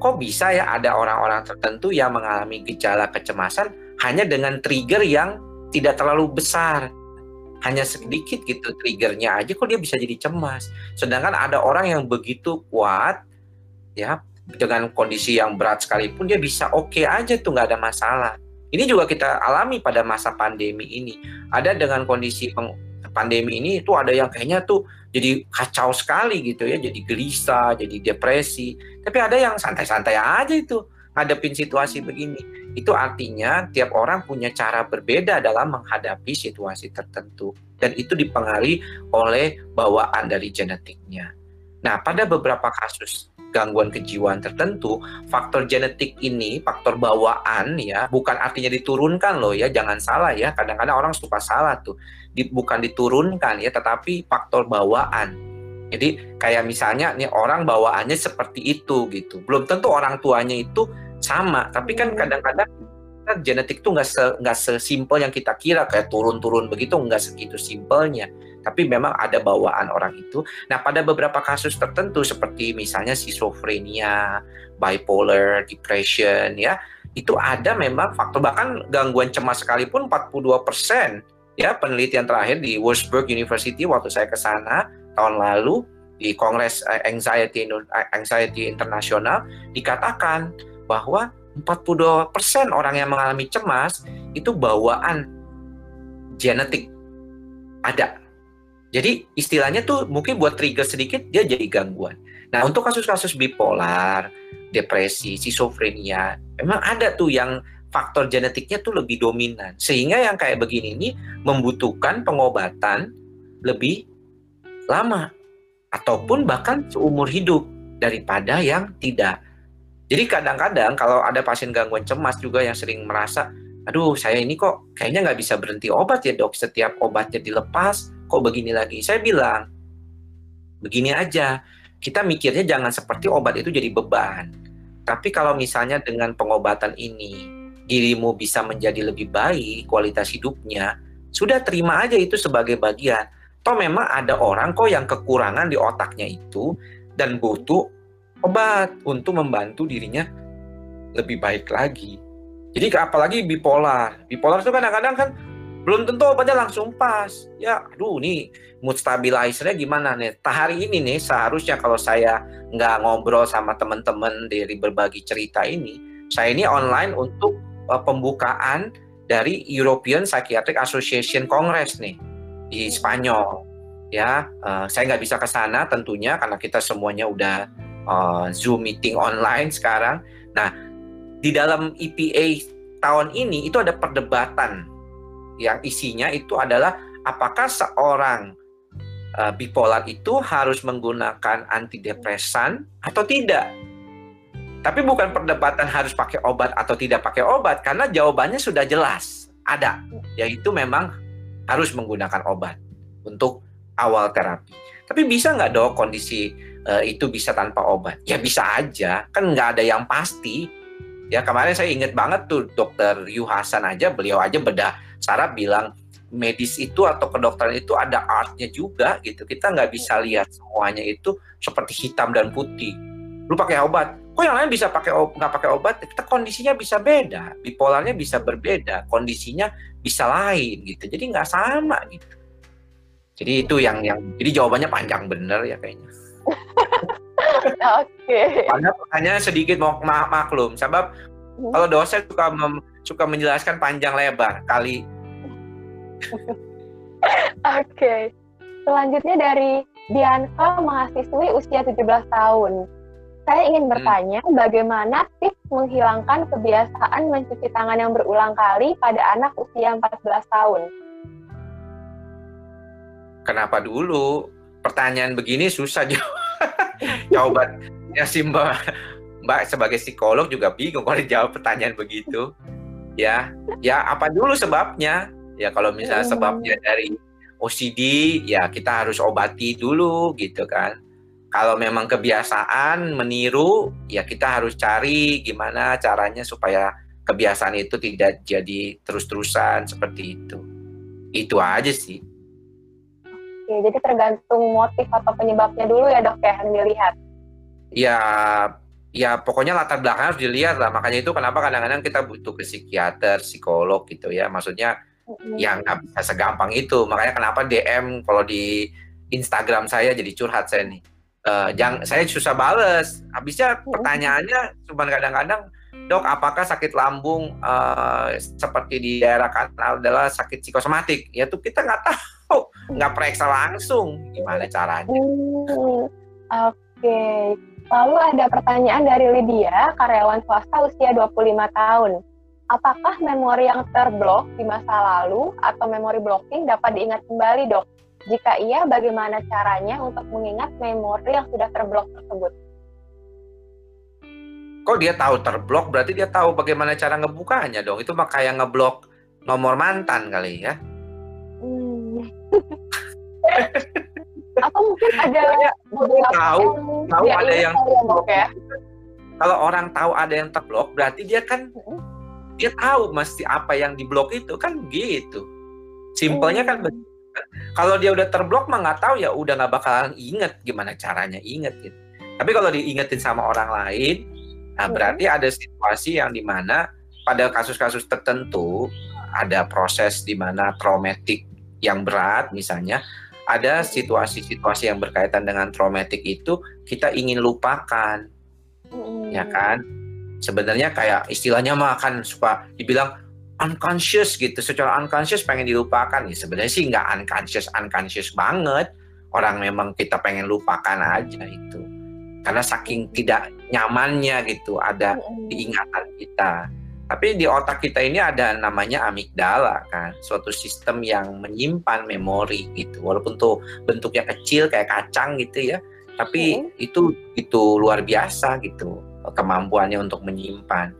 Kok bisa ya ada orang-orang tertentu yang mengalami gejala kecemasan hanya dengan trigger yang tidak terlalu besar. Hanya sedikit gitu triggernya aja kok dia bisa jadi cemas. Sedangkan ada orang yang begitu kuat ya dengan kondisi yang berat sekalipun dia bisa oke okay aja tuh nggak ada masalah. Ini juga kita alami pada masa pandemi ini. Ada dengan kondisi pandemi ini itu ada yang kayaknya tuh jadi kacau sekali gitu ya, jadi gelisah, jadi depresi. Tapi ada yang santai-santai aja itu ngadepin situasi begini. Itu artinya tiap orang punya cara berbeda dalam menghadapi situasi tertentu dan itu dipengaruhi oleh bawaan dari genetiknya. Nah, pada beberapa kasus gangguan kejiwaan tertentu, faktor genetik ini, faktor bawaan ya, bukan artinya diturunkan loh ya, jangan salah ya. Kadang-kadang orang suka salah tuh. Di, bukan diturunkan ya, tetapi faktor bawaan. Jadi kayak misalnya nih orang bawaannya seperti itu gitu. Belum tentu orang tuanya itu sama, tapi kan kadang-kadang genetik tuh nggak se nggak sesimpel yang kita kira kayak turun-turun begitu nggak segitu simpelnya tapi memang ada bawaan orang itu. Nah, pada beberapa kasus tertentu seperti misalnya schizophrenia, bipolar, depression ya, itu ada memang faktor. Bahkan gangguan cemas sekalipun 42% ya penelitian terakhir di Wurzburg University waktu saya ke sana tahun lalu di Kongres Anxiety Anxiety Internasional dikatakan bahwa 42% orang yang mengalami cemas itu bawaan genetik. Ada jadi istilahnya tuh mungkin buat trigger sedikit dia jadi gangguan. Nah untuk kasus-kasus bipolar, depresi, schizophrenia, memang ada tuh yang faktor genetiknya tuh lebih dominan. Sehingga yang kayak begini ini membutuhkan pengobatan lebih lama. Ataupun bahkan seumur hidup daripada yang tidak. Jadi kadang-kadang kalau ada pasien gangguan cemas juga yang sering merasa, aduh saya ini kok kayaknya nggak bisa berhenti obat ya dok, setiap obatnya dilepas, kok begini lagi? Saya bilang, begini aja, kita mikirnya jangan seperti obat itu jadi beban. Tapi kalau misalnya dengan pengobatan ini, dirimu bisa menjadi lebih baik kualitas hidupnya, sudah terima aja itu sebagai bagian. Toh memang ada orang kok yang kekurangan di otaknya itu dan butuh obat untuk membantu dirinya lebih baik lagi. Jadi apalagi bipolar. Bipolar itu kadang-kadang kan belum tentu obatnya langsung pas. Ya, aduh nih mood stabilizernya gimana nih? Tak hari ini nih seharusnya kalau saya nggak ngobrol sama teman-teman dari berbagi cerita ini, saya ini online untuk uh, pembukaan dari European Psychiatric Association Congress nih di Spanyol. Ya, uh, saya nggak bisa ke sana tentunya karena kita semuanya udah uh, Zoom meeting online sekarang. Nah, di dalam EPA tahun ini itu ada perdebatan yang isinya itu adalah apakah seorang uh, bipolar itu harus menggunakan antidepresan atau tidak. Tapi bukan perdebatan harus pakai obat atau tidak pakai obat karena jawabannya sudah jelas ada yaitu memang harus menggunakan obat untuk awal terapi. Tapi bisa nggak dok kondisi uh, itu bisa tanpa obat? Ya bisa aja, kan nggak ada yang pasti. Ya kemarin saya ingat banget tuh dokter Yu Hasan aja, beliau aja bedah Sarah bilang medis itu atau kedokteran itu ada artnya juga gitu. Kita nggak bisa lihat semuanya itu seperti hitam dan putih. Lu pakai obat, kok yang lain bisa pakai nggak pakai obat? Kita kondisinya bisa beda, bipolarnya bisa berbeda, kondisinya bisa lain gitu. Jadi nggak sama gitu. Jadi itu yang yang jadi jawabannya panjang bener ya kayaknya. Oke. Okay. pertanyaan sedikit mau mak maklum, sebab hmm. kalau dosen suka mem suka menjelaskan panjang lebar kali. Oke. Okay. Selanjutnya dari Diansa mahasiswi usia 17 tahun. Saya ingin hmm. bertanya hmm. bagaimana tips menghilangkan kebiasaan mencuci tangan yang berulang kali pada anak usia 14 tahun. Kenapa dulu? Pertanyaan begini susah jawab. Jawabannya sih Mbak, Mbak sebagai psikolog juga bingung kalau dijawab pertanyaan begitu. Ya, ya apa dulu sebabnya? Ya kalau misalnya hmm. sebabnya dari OCD ya kita harus obati dulu gitu kan. Kalau memang kebiasaan meniru ya kita harus cari gimana caranya supaya kebiasaan itu tidak jadi terus-terusan seperti itu. Itu aja sih. Oke, jadi tergantung motif atau penyebabnya dulu ya dok ya yang dilihat. Ya, ya pokoknya latar belakang harus dilihat lah. Makanya itu kenapa kadang-kadang kita butuh ke psikiater, psikolog gitu ya. Maksudnya hmm. yang nggak bisa segampang itu. Makanya kenapa DM kalau di Instagram saya jadi curhat saya nih. Uh, jangan saya susah bales. Habisnya pertanyaannya cuma kadang-kadang dok apakah sakit lambung uh, seperti di daerah kanal adalah sakit psikosomatik? Ya tuh kita nggak tahu nggak periksa langsung. Gimana caranya? Hmm, oke. Okay. lalu ada pertanyaan dari Lydia karyawan swasta usia 25 tahun apakah memori yang terblok di masa lalu atau memori blocking dapat diingat kembali, dok? Jika iya, bagaimana caranya untuk mengingat memori yang sudah terblok tersebut? Kok dia tahu terblok, berarti dia tahu bagaimana cara ngebukanya dong. Itu mah kayak ngeblok nomor mantan kali ya. Hmm. Atau mungkin ada tahu, tahu ada yang terblok ya. Kalau orang tahu ada yang terblok, berarti dia kan hmm dia tahu mesti apa yang diblok itu kan gitu. Simpelnya kan oh. kalau dia udah terblok mah nggak tahu ya udah nggak bakalan inget gimana caranya inget gitu. Tapi kalau diingetin sama orang lain nah berarti ada situasi yang di mana pada kasus-kasus tertentu ada proses di mana traumatik yang berat misalnya ada situasi-situasi yang berkaitan dengan traumatik itu kita ingin lupakan. Ya kan sebenarnya kayak istilahnya mah kan suka dibilang unconscious gitu. Secara unconscious pengen dilupakan ya. Sebenarnya sih nggak unconscious unconscious banget. Orang memang kita pengen lupakan aja itu. Karena saking tidak nyamannya gitu ada di ingatan kita. Tapi di otak kita ini ada namanya amigdala kan. Suatu sistem yang menyimpan memori gitu. Walaupun tuh bentuknya kecil kayak kacang gitu ya. Tapi itu itu luar biasa gitu kemampuannya untuk menyimpan.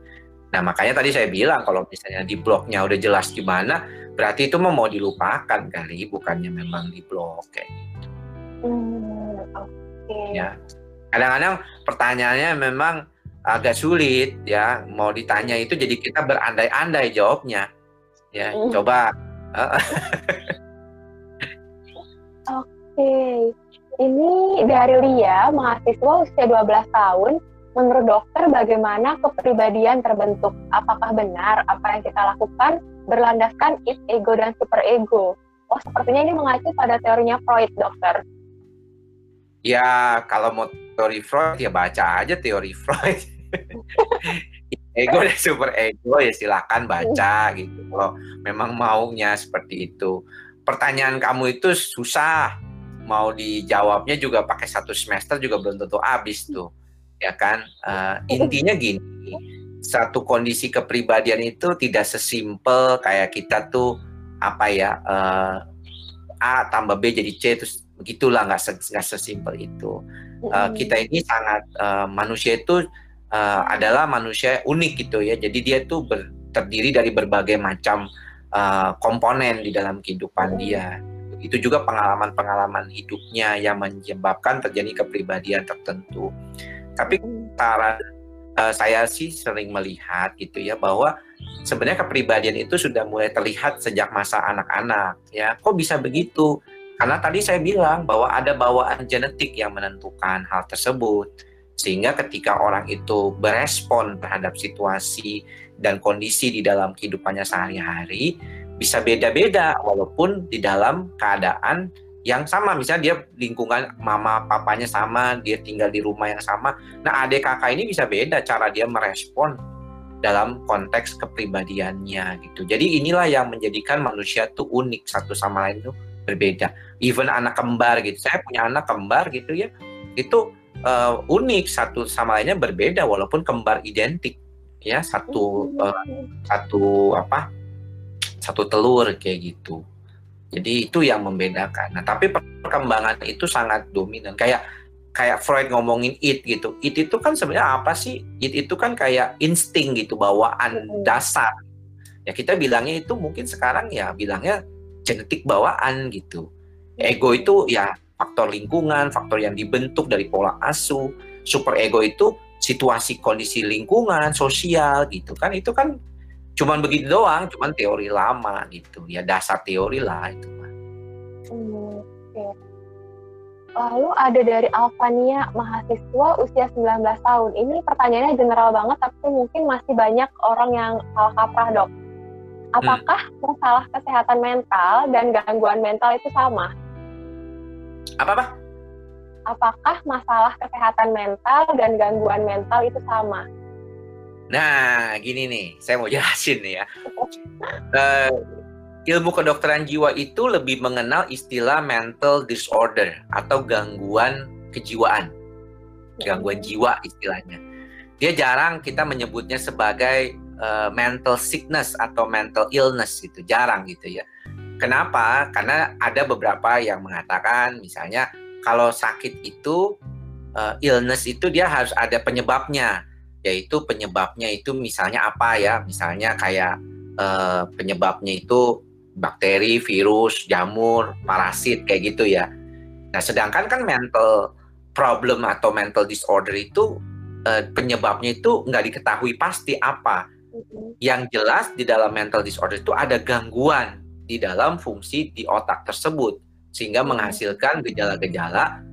Nah makanya tadi saya bilang kalau misalnya di blognya udah jelas gimana, berarti itu mau dilupakan kali, bukannya memang di blog kayak gitu. Hmm, Okay. Ya, kadang-kadang pertanyaannya memang agak sulit ya, mau ditanya itu jadi kita berandai-andai jawabnya. Ya, hmm. coba. Oke, okay. ini dari Lia, mahasiswa usia 12 tahun, menurut dokter bagaimana kepribadian terbentuk? Apakah benar apa yang kita lakukan berlandaskan id, ego, dan super ego? Oh, sepertinya ini mengacu pada teorinya Freud, dokter. Ya, kalau mau teori Freud, ya baca aja teori Freud. ego dan super ego ya silahkan baca gitu. Kalau memang maunya seperti itu. Pertanyaan kamu itu susah. Mau dijawabnya juga pakai satu semester juga belum tentu habis tuh ya kan? Uh, intinya gini satu kondisi kepribadian itu tidak sesimpel kayak kita tuh apa ya uh, A tambah B jadi C terus begitulah nggak nggak sesimpel itu. Uh, kita ini sangat uh, manusia itu uh, adalah manusia unik gitu ya. Jadi dia tuh ber, terdiri dari berbagai macam uh, komponen di dalam kehidupan dia. Itu juga pengalaman-pengalaman hidupnya yang menyebabkan terjadi kepribadian tertentu tapi cara uh, saya sih sering melihat gitu ya bahwa sebenarnya kepribadian itu sudah mulai terlihat sejak masa anak-anak ya. Kok bisa begitu? Karena tadi saya bilang bahwa ada bawaan genetik yang menentukan hal tersebut. Sehingga ketika orang itu berespon terhadap situasi dan kondisi di dalam kehidupannya sehari-hari bisa beda-beda walaupun di dalam keadaan yang sama. Misalnya dia lingkungan mama papanya sama dia tinggal di rumah yang sama. Nah adik kakak ini bisa beda cara dia merespon dalam konteks kepribadiannya gitu. Jadi inilah yang menjadikan manusia tuh unik satu sama lain tuh berbeda. Even anak kembar gitu. Saya punya anak kembar gitu ya. Itu uh, unik satu sama lainnya berbeda walaupun kembar identik ya. Satu uh, satu apa? Satu telur kayak gitu jadi itu yang membedakan. Nah, tapi perkembangan itu sangat dominan. Kayak kayak Freud ngomongin it gitu. It itu kan sebenarnya apa sih? It itu kan kayak insting gitu, bawaan dasar. Ya kita bilangnya itu mungkin sekarang ya bilangnya genetik bawaan gitu. Ego itu ya faktor lingkungan, faktor yang dibentuk dari pola asuh. Super ego itu situasi kondisi lingkungan, sosial gitu kan. Itu kan cuman begitu doang, cuman teori lama gitu. Ya dasar teori lah itu. Hmm, okay. Lalu ada dari Alvania mahasiswa usia 19 tahun. Ini pertanyaannya general banget, tapi mungkin masih banyak orang yang salah kaprah dok. Apakah hmm. masalah kesehatan mental dan gangguan mental itu sama? Apa apa? Apakah masalah kesehatan mental dan gangguan mental itu sama? Nah, gini nih, saya mau jelasin nih ya. uh, ilmu kedokteran jiwa itu lebih mengenal istilah mental disorder atau gangguan kejiwaan, gangguan jiwa istilahnya. Dia jarang kita menyebutnya sebagai uh, mental sickness atau mental illness itu jarang gitu ya. Kenapa? Karena ada beberapa yang mengatakan, misalnya kalau sakit itu uh, illness itu dia harus ada penyebabnya yaitu penyebabnya itu misalnya apa ya misalnya kayak uh, penyebabnya itu bakteri, virus, jamur, parasit kayak gitu ya. Nah, sedangkan kan mental problem atau mental disorder itu uh, penyebabnya itu nggak diketahui pasti apa. Yang jelas di dalam mental disorder itu ada gangguan di dalam fungsi di otak tersebut sehingga menghasilkan gejala-gejala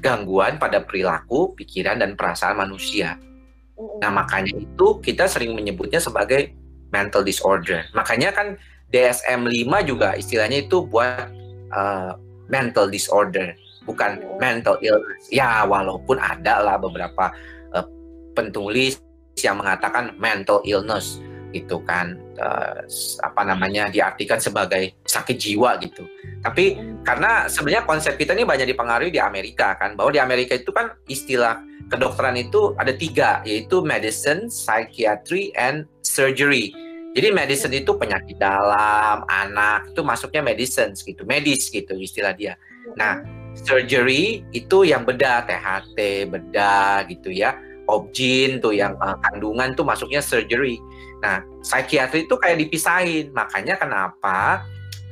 gangguan pada perilaku, pikiran dan perasaan manusia. Nah, makanya itu kita sering menyebutnya sebagai mental disorder. Makanya kan DSM-5 juga istilahnya itu buat uh, mental disorder, bukan mental illness. Ya, walaupun ada lah beberapa uh, penulis yang mengatakan mental illness gitu kan uh, apa namanya diartikan sebagai sakit jiwa gitu. Tapi karena sebenarnya konsep kita ini banyak dipengaruhi di Amerika kan bahwa di Amerika itu kan istilah kedokteran itu ada tiga yaitu medicine, psychiatry, and surgery. Jadi medicine itu penyakit dalam, anak itu masuknya medicine gitu, medis gitu istilah dia. Nah, surgery itu yang bedah, THT, bedah gitu ya. Objin tuh yang uh, kandungan tuh masuknya surgery. Nah, psikiatri itu kayak dipisahin. Makanya kenapa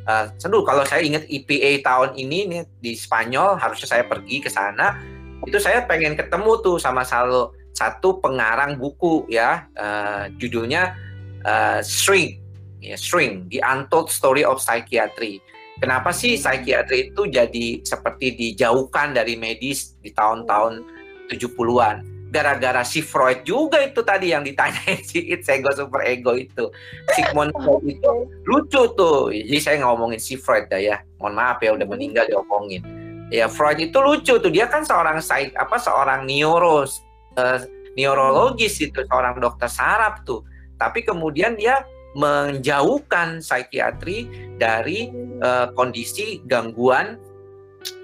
uh, seduh kalau saya ingat IPA tahun ini nih di Spanyol harusnya saya pergi ke sana itu saya pengen ketemu tuh sama salah satu pengarang buku ya. Uh, judulnya uh, String. Ya String The Untold Story of Psychiatry. Kenapa sih psikiatri itu jadi seperti dijauhkan dari medis di tahun-tahun 70-an gara-gara si Freud juga itu tadi yang ditanyain si It's Ego Super Ego itu. Sigmund Freud itu. Lucu tuh. Jadi saya ngomongin si Freud dah ya. Mohon maaf ya udah meninggal diomongin ya Freud itu lucu tuh. Dia kan seorang psik apa seorang neuros uh, neurologis itu seorang dokter saraf tuh. Tapi kemudian dia menjauhkan psikiatri dari uh, kondisi gangguan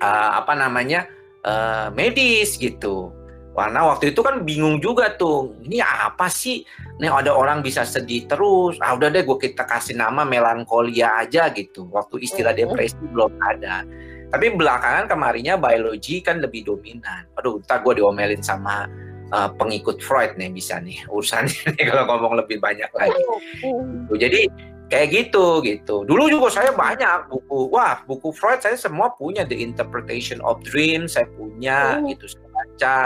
uh, apa namanya uh, medis gitu. Karena waktu itu kan bingung juga tuh ini apa sih? Ini ada orang bisa sedih terus. Ah udah deh gue kita kasih nama melankolia aja gitu. Waktu istilah depresi belum ada tapi belakangan kemarinnya biologi kan lebih dominan. Aduh, ntar gue diomelin sama uh, pengikut Freud nih bisa nih urusannya nih kalau ngomong lebih banyak lagi. Tuh, jadi kayak gitu gitu. Dulu juga saya banyak buku. Wah, buku Freud saya semua punya The Interpretation of Dreams saya punya oh. gitu saya baca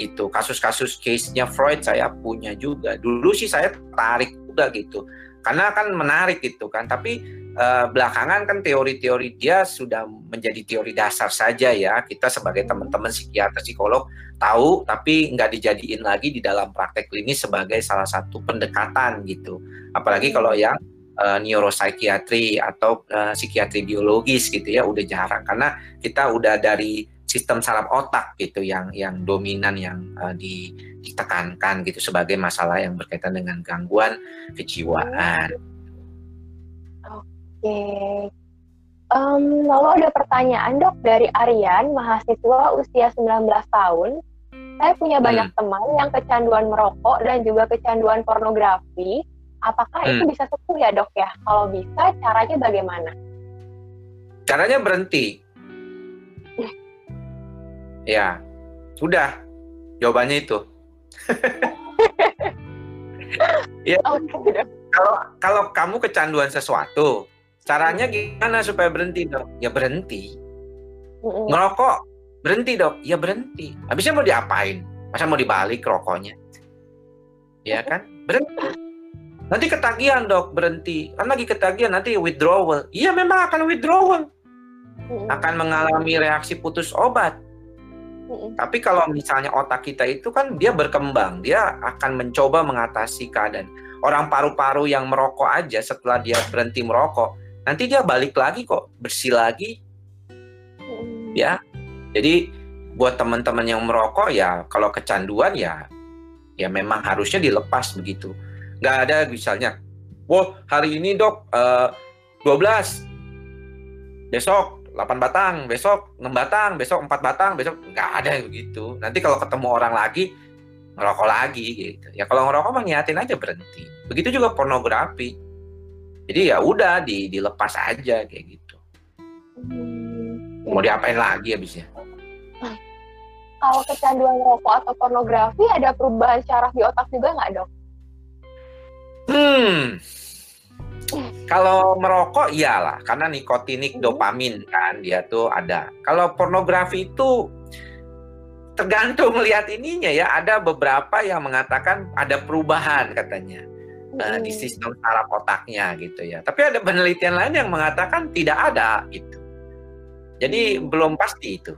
itu kasus-kasus case-nya Freud saya punya juga. Dulu sih saya tarik juga gitu. Karena kan menarik gitu kan. Tapi uh, belakangan kan teori-teori dia sudah menjadi teori dasar saja ya. Kita sebagai teman-teman psikiater psikolog tahu tapi nggak dijadiin lagi di dalam praktek klinis sebagai salah satu pendekatan gitu. Apalagi kalau yang uh, neuropsikiatri atau uh, psikiatri biologis gitu ya udah jarang karena kita udah dari sistem saraf otak gitu yang yang dominan yang uh, di, ditekankan gitu sebagai masalah yang berkaitan dengan gangguan kejiwaan. Oke. Um, lalu ada pertanyaan dok dari Aryan, mahasiswa usia 19 tahun. Saya punya banyak hmm. teman yang kecanduan merokok dan juga kecanduan pornografi Apakah hmm. itu bisa sembuh ya dok ya? Kalau bisa, caranya bagaimana? Caranya berhenti. ya, sudah. Jawabannya itu. ya. Okay. Kalau kalau kamu kecanduan sesuatu, caranya gimana supaya berhenti dok? Ya berhenti. Ngerokok, berhenti dok? Ya berhenti. Habisnya mau diapain? Masa mau dibalik rokoknya? Ya kan? Berhenti. Nanti ketagihan dok berhenti. Kan lagi ketagihan nanti withdrawal. Iya memang akan withdrawal. Akan mengalami reaksi putus obat. Tapi kalau misalnya otak kita itu kan dia berkembang, dia akan mencoba mengatasi keadaan. Orang paru-paru yang merokok aja setelah dia berhenti merokok, nanti dia balik lagi kok, bersih lagi. Ya. Jadi buat teman-teman yang merokok ya kalau kecanduan ya ya memang harusnya dilepas begitu. Nggak ada misalnya wah hari ini dok uh, eh, 12 besok 8 batang besok 6 batang besok 4 batang besok nggak ada begitu. Nanti kalau ketemu orang lagi ngerokok lagi gitu. Ya kalau ngerokok mah niatin aja berhenti. Begitu juga pornografi jadi ya udah di, dilepas aja kayak gitu hmm, mau diapain lagi habisnya kalau kecanduan rokok atau pornografi ada perubahan syaraf di otak juga nggak dok? Hmm. Kalau merokok iyalah, karena nikotinik hmm. dopamin kan dia tuh ada. Kalau pornografi itu tergantung melihat ininya ya. Ada beberapa yang mengatakan ada perubahan katanya uh, di sistem saraf otaknya gitu ya. Tapi ada penelitian lain yang mengatakan tidak ada gitu. Jadi hmm. belum pasti itu.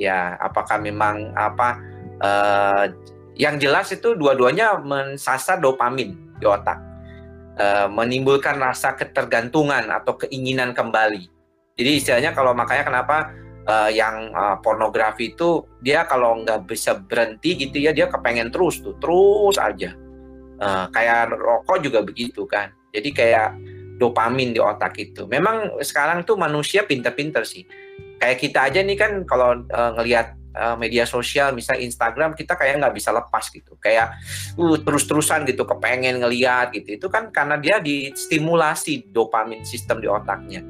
Ya, apakah memang apa? Uh, yang jelas itu dua-duanya mensasar dopamin di otak, uh, menimbulkan rasa ketergantungan atau keinginan kembali. Jadi istilahnya kalau makanya kenapa uh, yang uh, pornografi itu dia kalau nggak bisa berhenti gitu ya dia kepengen terus tuh terus aja. Uh, kayak rokok juga begitu kan. Jadi kayak dopamin di otak itu. Memang sekarang tuh manusia pinter-pinter sih. Kayak kita aja nih kan kalau uh, ngelihat uh, media sosial misalnya Instagram kita kayak nggak bisa lepas gitu kayak uh terus-terusan gitu kepengen ngeliat gitu itu kan karena dia distimulasi dopamin sistem di otaknya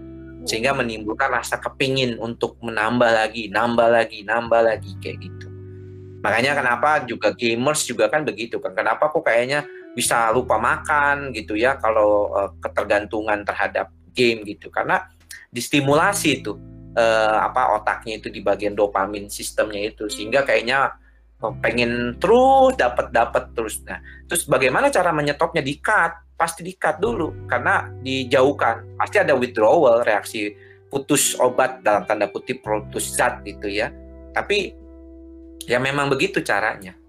sehingga menimbulkan rasa kepingin untuk menambah lagi nambah lagi nambah lagi kayak gitu makanya kenapa juga gamers juga kan begitu kan kenapa kok kayaknya bisa lupa makan gitu ya kalau uh, ketergantungan terhadap game gitu. Karena distimulasi itu uh, apa otaknya itu di bagian dopamin sistemnya itu. Sehingga kayaknya oh, pengen terus dapat dapat terus. Nah terus bagaimana cara menyetopnya? Di cut pasti di cut dulu. Karena dijauhkan. Pasti ada withdrawal reaksi putus obat dalam tanda kutip putus zat gitu ya. Tapi ya memang begitu caranya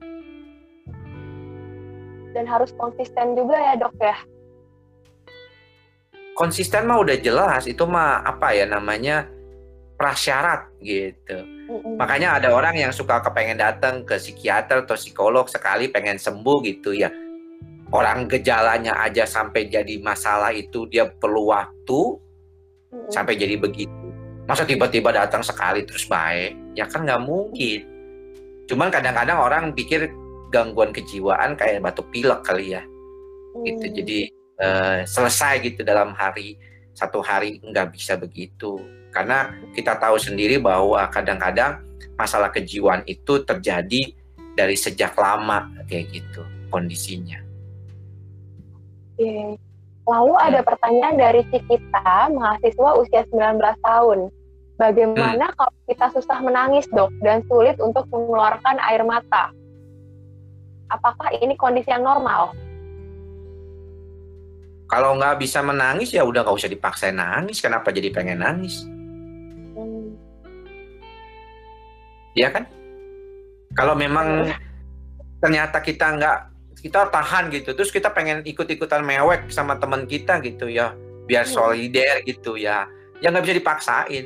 dan harus konsisten juga ya dok ya konsisten mah udah jelas itu mah apa ya namanya prasyarat gitu. Mm-hmm. Makanya ada orang yang suka kepengen datang ke psikiater atau psikolog sekali pengen sembuh gitu ya. Orang gejalanya aja sampai jadi masalah itu dia perlu waktu mm-hmm. sampai jadi begitu. Masa tiba-tiba datang sekali terus baik? Ya kan nggak mungkin. Cuman kadang-kadang orang pikir gangguan kejiwaan kayak batuk pilek kali ya. Mm. Gitu. Jadi uh, selesai gitu dalam hari satu hari nggak bisa begitu karena kita tahu sendiri bahwa kadang-kadang masalah kejiwaan itu terjadi dari sejak lama kayak gitu kondisinya. Oke. Lalu ada hmm. pertanyaan dari Cikita, mahasiswa usia 19 tahun. Bagaimana hmm. kalau kita susah menangis dok dan sulit untuk mengeluarkan air mata? Apakah ini kondisi yang normal? Kalau nggak bisa menangis ya udah nggak usah dipaksa nangis. Kenapa jadi pengen nangis? ya kan? Kalau memang ternyata kita nggak kita tahan gitu terus kita pengen ikut-ikutan mewek sama teman kita gitu ya biar Iya. solider gitu ya ya nggak bisa dipaksain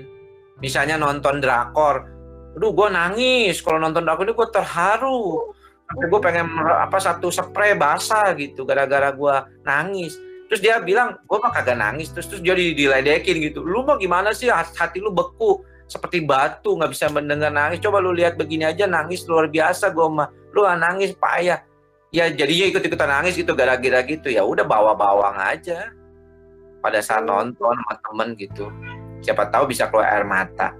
misalnya nonton drakor aduh gue nangis kalau nonton drakor itu gue terharu sampai gue pengen apa satu spray basah gitu gara-gara gue nangis. Terus dia bilang gue mah kagak nangis. Terus terus dia di- diledekin gitu. Lu mah gimana sih? Hati lu beku seperti batu nggak bisa mendengar nangis. Coba lu lihat begini aja nangis luar biasa gue mah. Lu nggak nangis payah. Ya jadinya ikut ikutan nangis gitu gara-gara gitu. Ya udah bawa bawang aja. Pada saat nonton sama temen gitu. Siapa tahu bisa keluar air mata.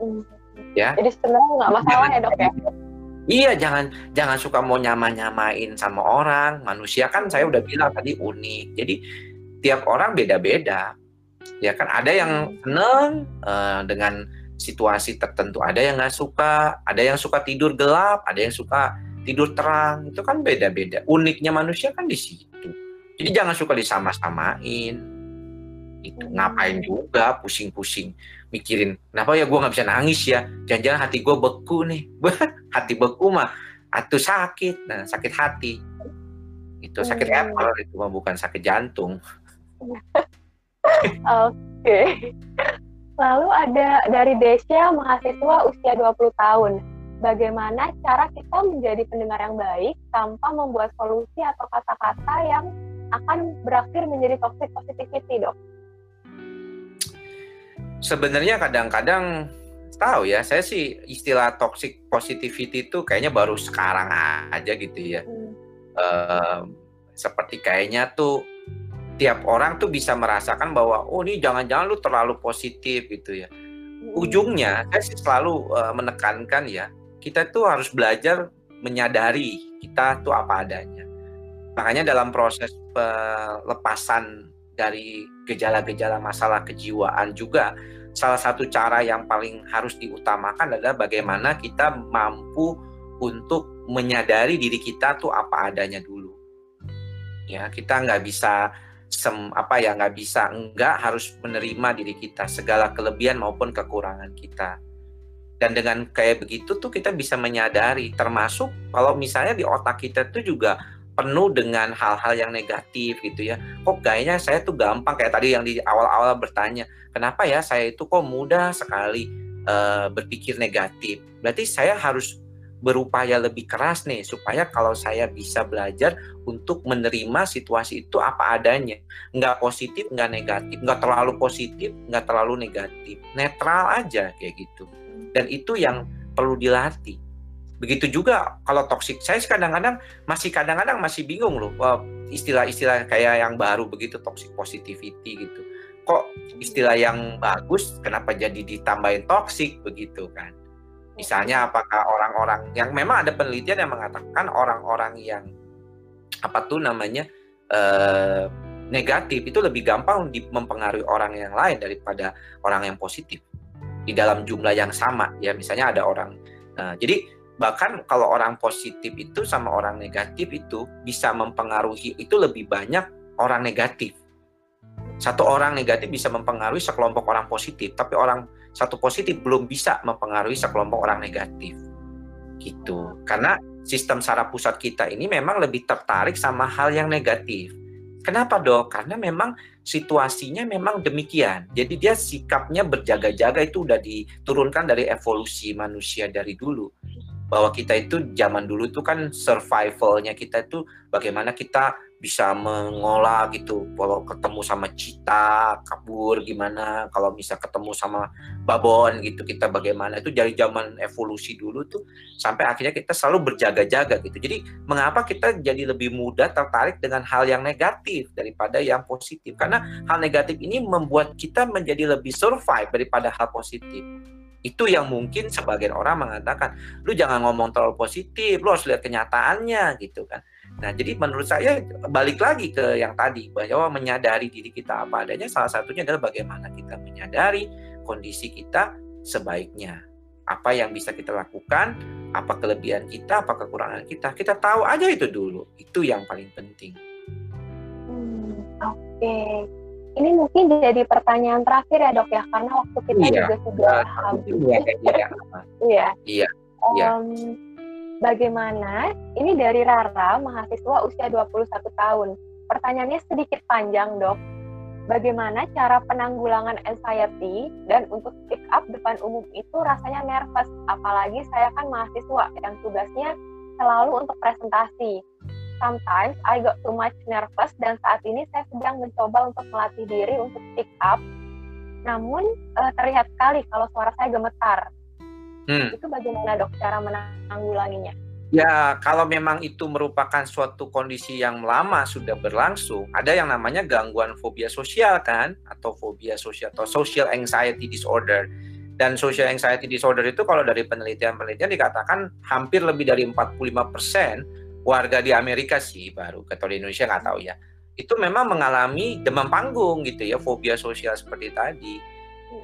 Hmm. Ya. Jadi sebenarnya nggak masalah ya dok ya. Iya, jangan jangan suka mau nyama-nyamain sama orang. Manusia kan saya udah bilang tadi unik. Jadi tiap orang beda-beda. Ya kan ada yang seneng eh, dengan situasi tertentu, ada yang nggak suka, ada yang suka tidur gelap, ada yang suka tidur terang. Itu kan beda-beda. Uniknya manusia kan di situ. Jadi jangan suka disama-samain. Itu ngapain juga pusing-pusing mikirin kenapa ya gue nggak bisa nangis ya jangan-jangan hati gue beku nih hati beku mah atau sakit nah sakit hati itu sakit Hmm. apple itu mah bukan sakit jantung Oke. Lalu ada dari Desya mahasiswa usia 20 tahun. Bagaimana cara kita menjadi pendengar yang baik tanpa membuat solusi atau kata-kata yang akan berakhir menjadi toxic positivity, Dok? Sebenarnya kadang-kadang tahu ya saya sih istilah toxic positivity itu kayaknya baru sekarang aja gitu ya. Hmm. Em, seperti kayaknya tuh tiap orang tuh bisa merasakan bahwa oh ini jangan-jangan lu terlalu positif gitu ya. Ujungnya saya sih selalu uh, menekankan ya kita tuh harus belajar menyadari kita tuh apa adanya. Makanya dalam proses pelepasan dari gejala-gejala masalah kejiwaan juga salah satu cara yang paling harus diutamakan adalah bagaimana kita mampu untuk menyadari diri kita tuh apa adanya dulu. Ya kita nggak bisa sem apa ya nggak bisa enggak harus menerima diri kita segala kelebihan maupun kekurangan kita. Dan dengan kayak begitu tuh kita bisa menyadari termasuk kalau misalnya di otak kita tuh juga penuh dengan hal-hal yang negatif gitu ya. Kok kayaknya saya tuh gampang kayak tadi yang di awal-awal bertanya kenapa ya saya itu kok mudah sekali eh, berpikir negatif? Berarti saya harus berupaya lebih keras nih supaya kalau saya bisa belajar untuk menerima situasi itu apa adanya. Nggak positif nggak negatif nggak terlalu positif nggak terlalu negatif. Netral aja kayak gitu. Dan itu yang perlu dilatih begitu juga kalau toxic saya kadang-kadang masih kadang-kadang masih bingung loh istilah-istilah kayak yang baru begitu toxic positivity gitu. Kok istilah yang bagus kenapa jadi ditambahin toxic begitu kan? Misalnya apakah orang-orang yang memang ada penelitian yang mengatakan orang-orang yang apa tuh namanya eh, negatif itu lebih gampang mempengaruhi orang yang lain daripada orang yang positif. Di dalam jumlah yang sama ya misalnya ada orang eh, jadi bahkan kalau orang positif itu sama orang negatif itu bisa mempengaruhi itu lebih banyak orang negatif. Satu orang negatif bisa mempengaruhi sekelompok orang positif tapi orang satu positif belum bisa mempengaruhi sekelompok orang negatif. Gitu. Karena sistem saraf pusat kita ini memang lebih tertarik sama hal yang negatif. Kenapa dok? Karena memang situasinya memang demikian. Jadi dia sikapnya berjaga-jaga itu udah diturunkan dari evolusi manusia dari dulu bahwa kita itu zaman dulu itu kan survivalnya kita itu bagaimana kita bisa mengolah gitu. Kalau ketemu sama cita kabur gimana. Kalau bisa ketemu sama babon gitu kita bagaimana. Itu dari zaman evolusi dulu tuh sampai akhirnya kita selalu berjaga-jaga gitu. Jadi mengapa kita jadi lebih mudah tertarik dengan hal yang negatif daripada yang positif? Karena hal negatif ini membuat kita menjadi lebih survive daripada hal positif itu yang mungkin sebagian orang mengatakan lu jangan ngomong terlalu positif lu harus lihat kenyataannya gitu kan. Nah jadi menurut saya balik lagi ke yang tadi bahwa menyadari diri kita apa adanya salah satunya adalah bagaimana kita menyadari kondisi kita sebaiknya. Apa yang bisa kita lakukan apa kelebihan kita apa kekurangan kita. Kita tahu aja itu dulu. Itu yang paling penting. Hmm, Oke, ini mungkin jadi pertanyaan terakhir ya dok ya, karena waktu kita Iya. juga sudah Eh, habis. iya, iya, Iya. Iya, iya. Em, Bagaimana? Ini dari Rara, mahasiswa usia 21 tahun. Pertanyaannya sedikit panjang, dok. Bagaimana cara penanggulangan anxiety dan untuk speak up depan umum itu rasanya nervous, apalagi saya kan mahasiswa yang tugasnya selalu untuk presentasi. Sometimes I got too much nervous dan saat ini saya sedang mencoba untuk melatih diri untuk speak up. Namun uh, terlihat sekali kalau suara saya gemetar. Hmm. Itu bagaimana dok cara menanggulanginya? Ya, kalau memang itu merupakan suatu kondisi yang lama sudah berlangsung, ada yang namanya gangguan fobia sosial kan, atau fobia sosial atau social anxiety disorder. Dan social anxiety disorder itu kalau dari penelitian-penelitian dikatakan hampir lebih dari 45% warga di Amerika sih baru, atau di Indonesia nggak tahu ya. Itu memang mengalami demam panggung gitu ya, fobia sosial seperti tadi.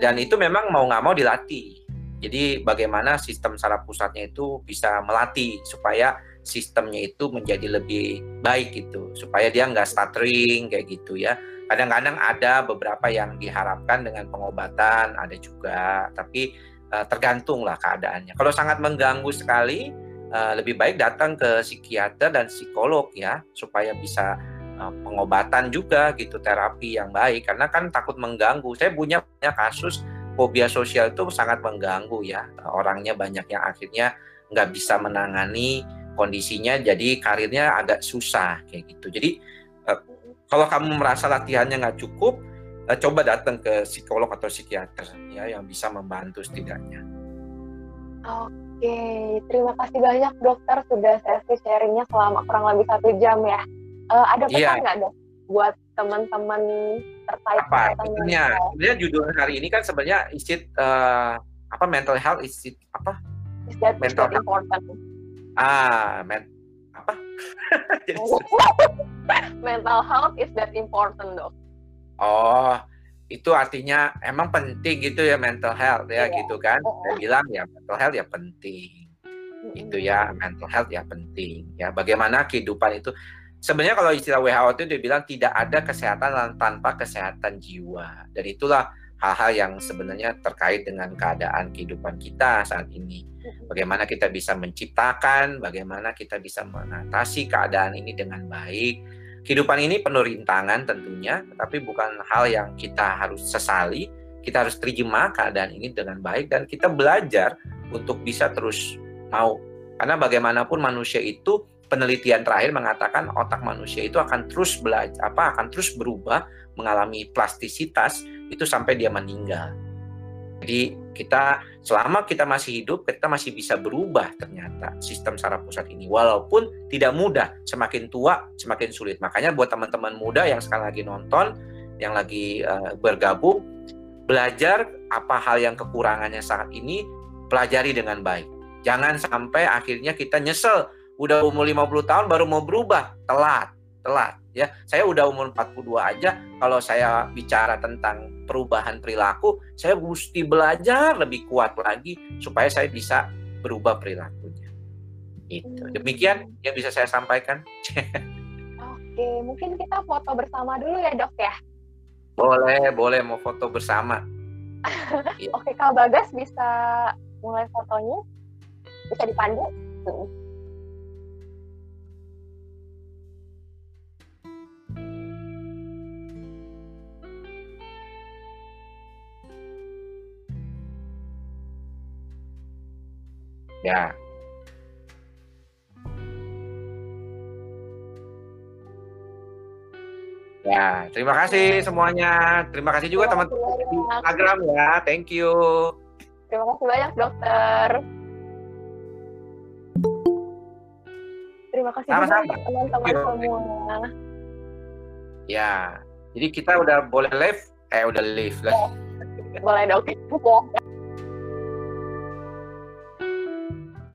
Dan itu memang mau nggak mau dilatih jadi bagaimana sistem saraf pusatnya itu bisa melatih supaya sistemnya itu menjadi lebih baik gitu, supaya dia nggak stuttering kayak gitu ya. Kadang-kadang ada beberapa yang diharapkan dengan pengobatan, ada juga, tapi uh, tergantung lah keadaannya. Kalau sangat mengganggu sekali, uh, lebih baik datang ke psikiater dan psikolog ya, supaya bisa uh, pengobatan juga gitu, terapi yang baik. Karena kan takut mengganggu. Saya punya banyak kasus fobia sosial itu sangat mengganggu ya orangnya banyak yang akhirnya nggak bisa menangani kondisinya jadi karirnya agak susah kayak gitu jadi eh, kalau kamu merasa latihannya nggak cukup eh, coba datang ke psikolog atau psikiater ya yang bisa membantu setidaknya oke terima kasih banyak dokter sudah sesi sharingnya selama kurang lebih satu jam ya. Uh, ada pesan iya. nggak yeah. dok buat teman-teman terkait apa sebenarnya sebenarnya judul hari ini kan sebenarnya is it uh, apa mental health is it apa? Is that, mental is that important? Ah men apa? Mental health is that important dok. Oh itu artinya emang penting gitu ya mental health ya yeah. gitu kan. Saya bilang ya mental health ya penting. Itu ya mental health ya penting ya. Bagaimana kehidupan itu sebenarnya kalau istilah WHO itu dia bilang tidak ada kesehatan tanpa kesehatan jiwa. Dan itulah hal-hal yang sebenarnya terkait dengan keadaan kehidupan kita saat ini. Bagaimana kita bisa menciptakan, bagaimana kita bisa mengatasi keadaan ini dengan baik. Kehidupan ini penuh rintangan tentunya, tapi bukan hal yang kita harus sesali. Kita harus terima keadaan ini dengan baik dan kita belajar untuk bisa terus mau. Karena bagaimanapun manusia itu penelitian terakhir mengatakan otak manusia itu akan terus belajar apa akan terus berubah mengalami plastisitas itu sampai dia meninggal. Jadi kita selama kita masih hidup kita masih bisa berubah ternyata sistem saraf pusat ini. Walaupun tidak mudah semakin tua semakin sulit. Makanya buat teman-teman muda yang sekarang lagi nonton yang lagi uh, bergabung belajar apa hal yang kekurangannya saat ini pelajari dengan baik. Jangan sampai akhirnya kita nyesel. Udah umur 50 tahun baru mau berubah, telat, telat ya. Saya udah umur 42 aja kalau saya bicara tentang perubahan perilaku, saya mesti belajar lebih kuat lagi supaya saya bisa berubah perilakunya. Itu. Demikian yang bisa saya sampaikan. Oke, mungkin kita foto bersama dulu ya, Dok ya. Boleh, boleh mau foto bersama. Oke, Kak Bagas bisa mulai fotonya? Bisa dipandu? Ya. Ya, terima kasih semuanya. Terima kasih juga teman-teman di Instagram ya. Thank you. Terima kasih banyak dokter. Terima kasih Sama-sama. teman-teman semua. Ya, jadi kita udah boleh live, eh udah live lah. Boleh dok.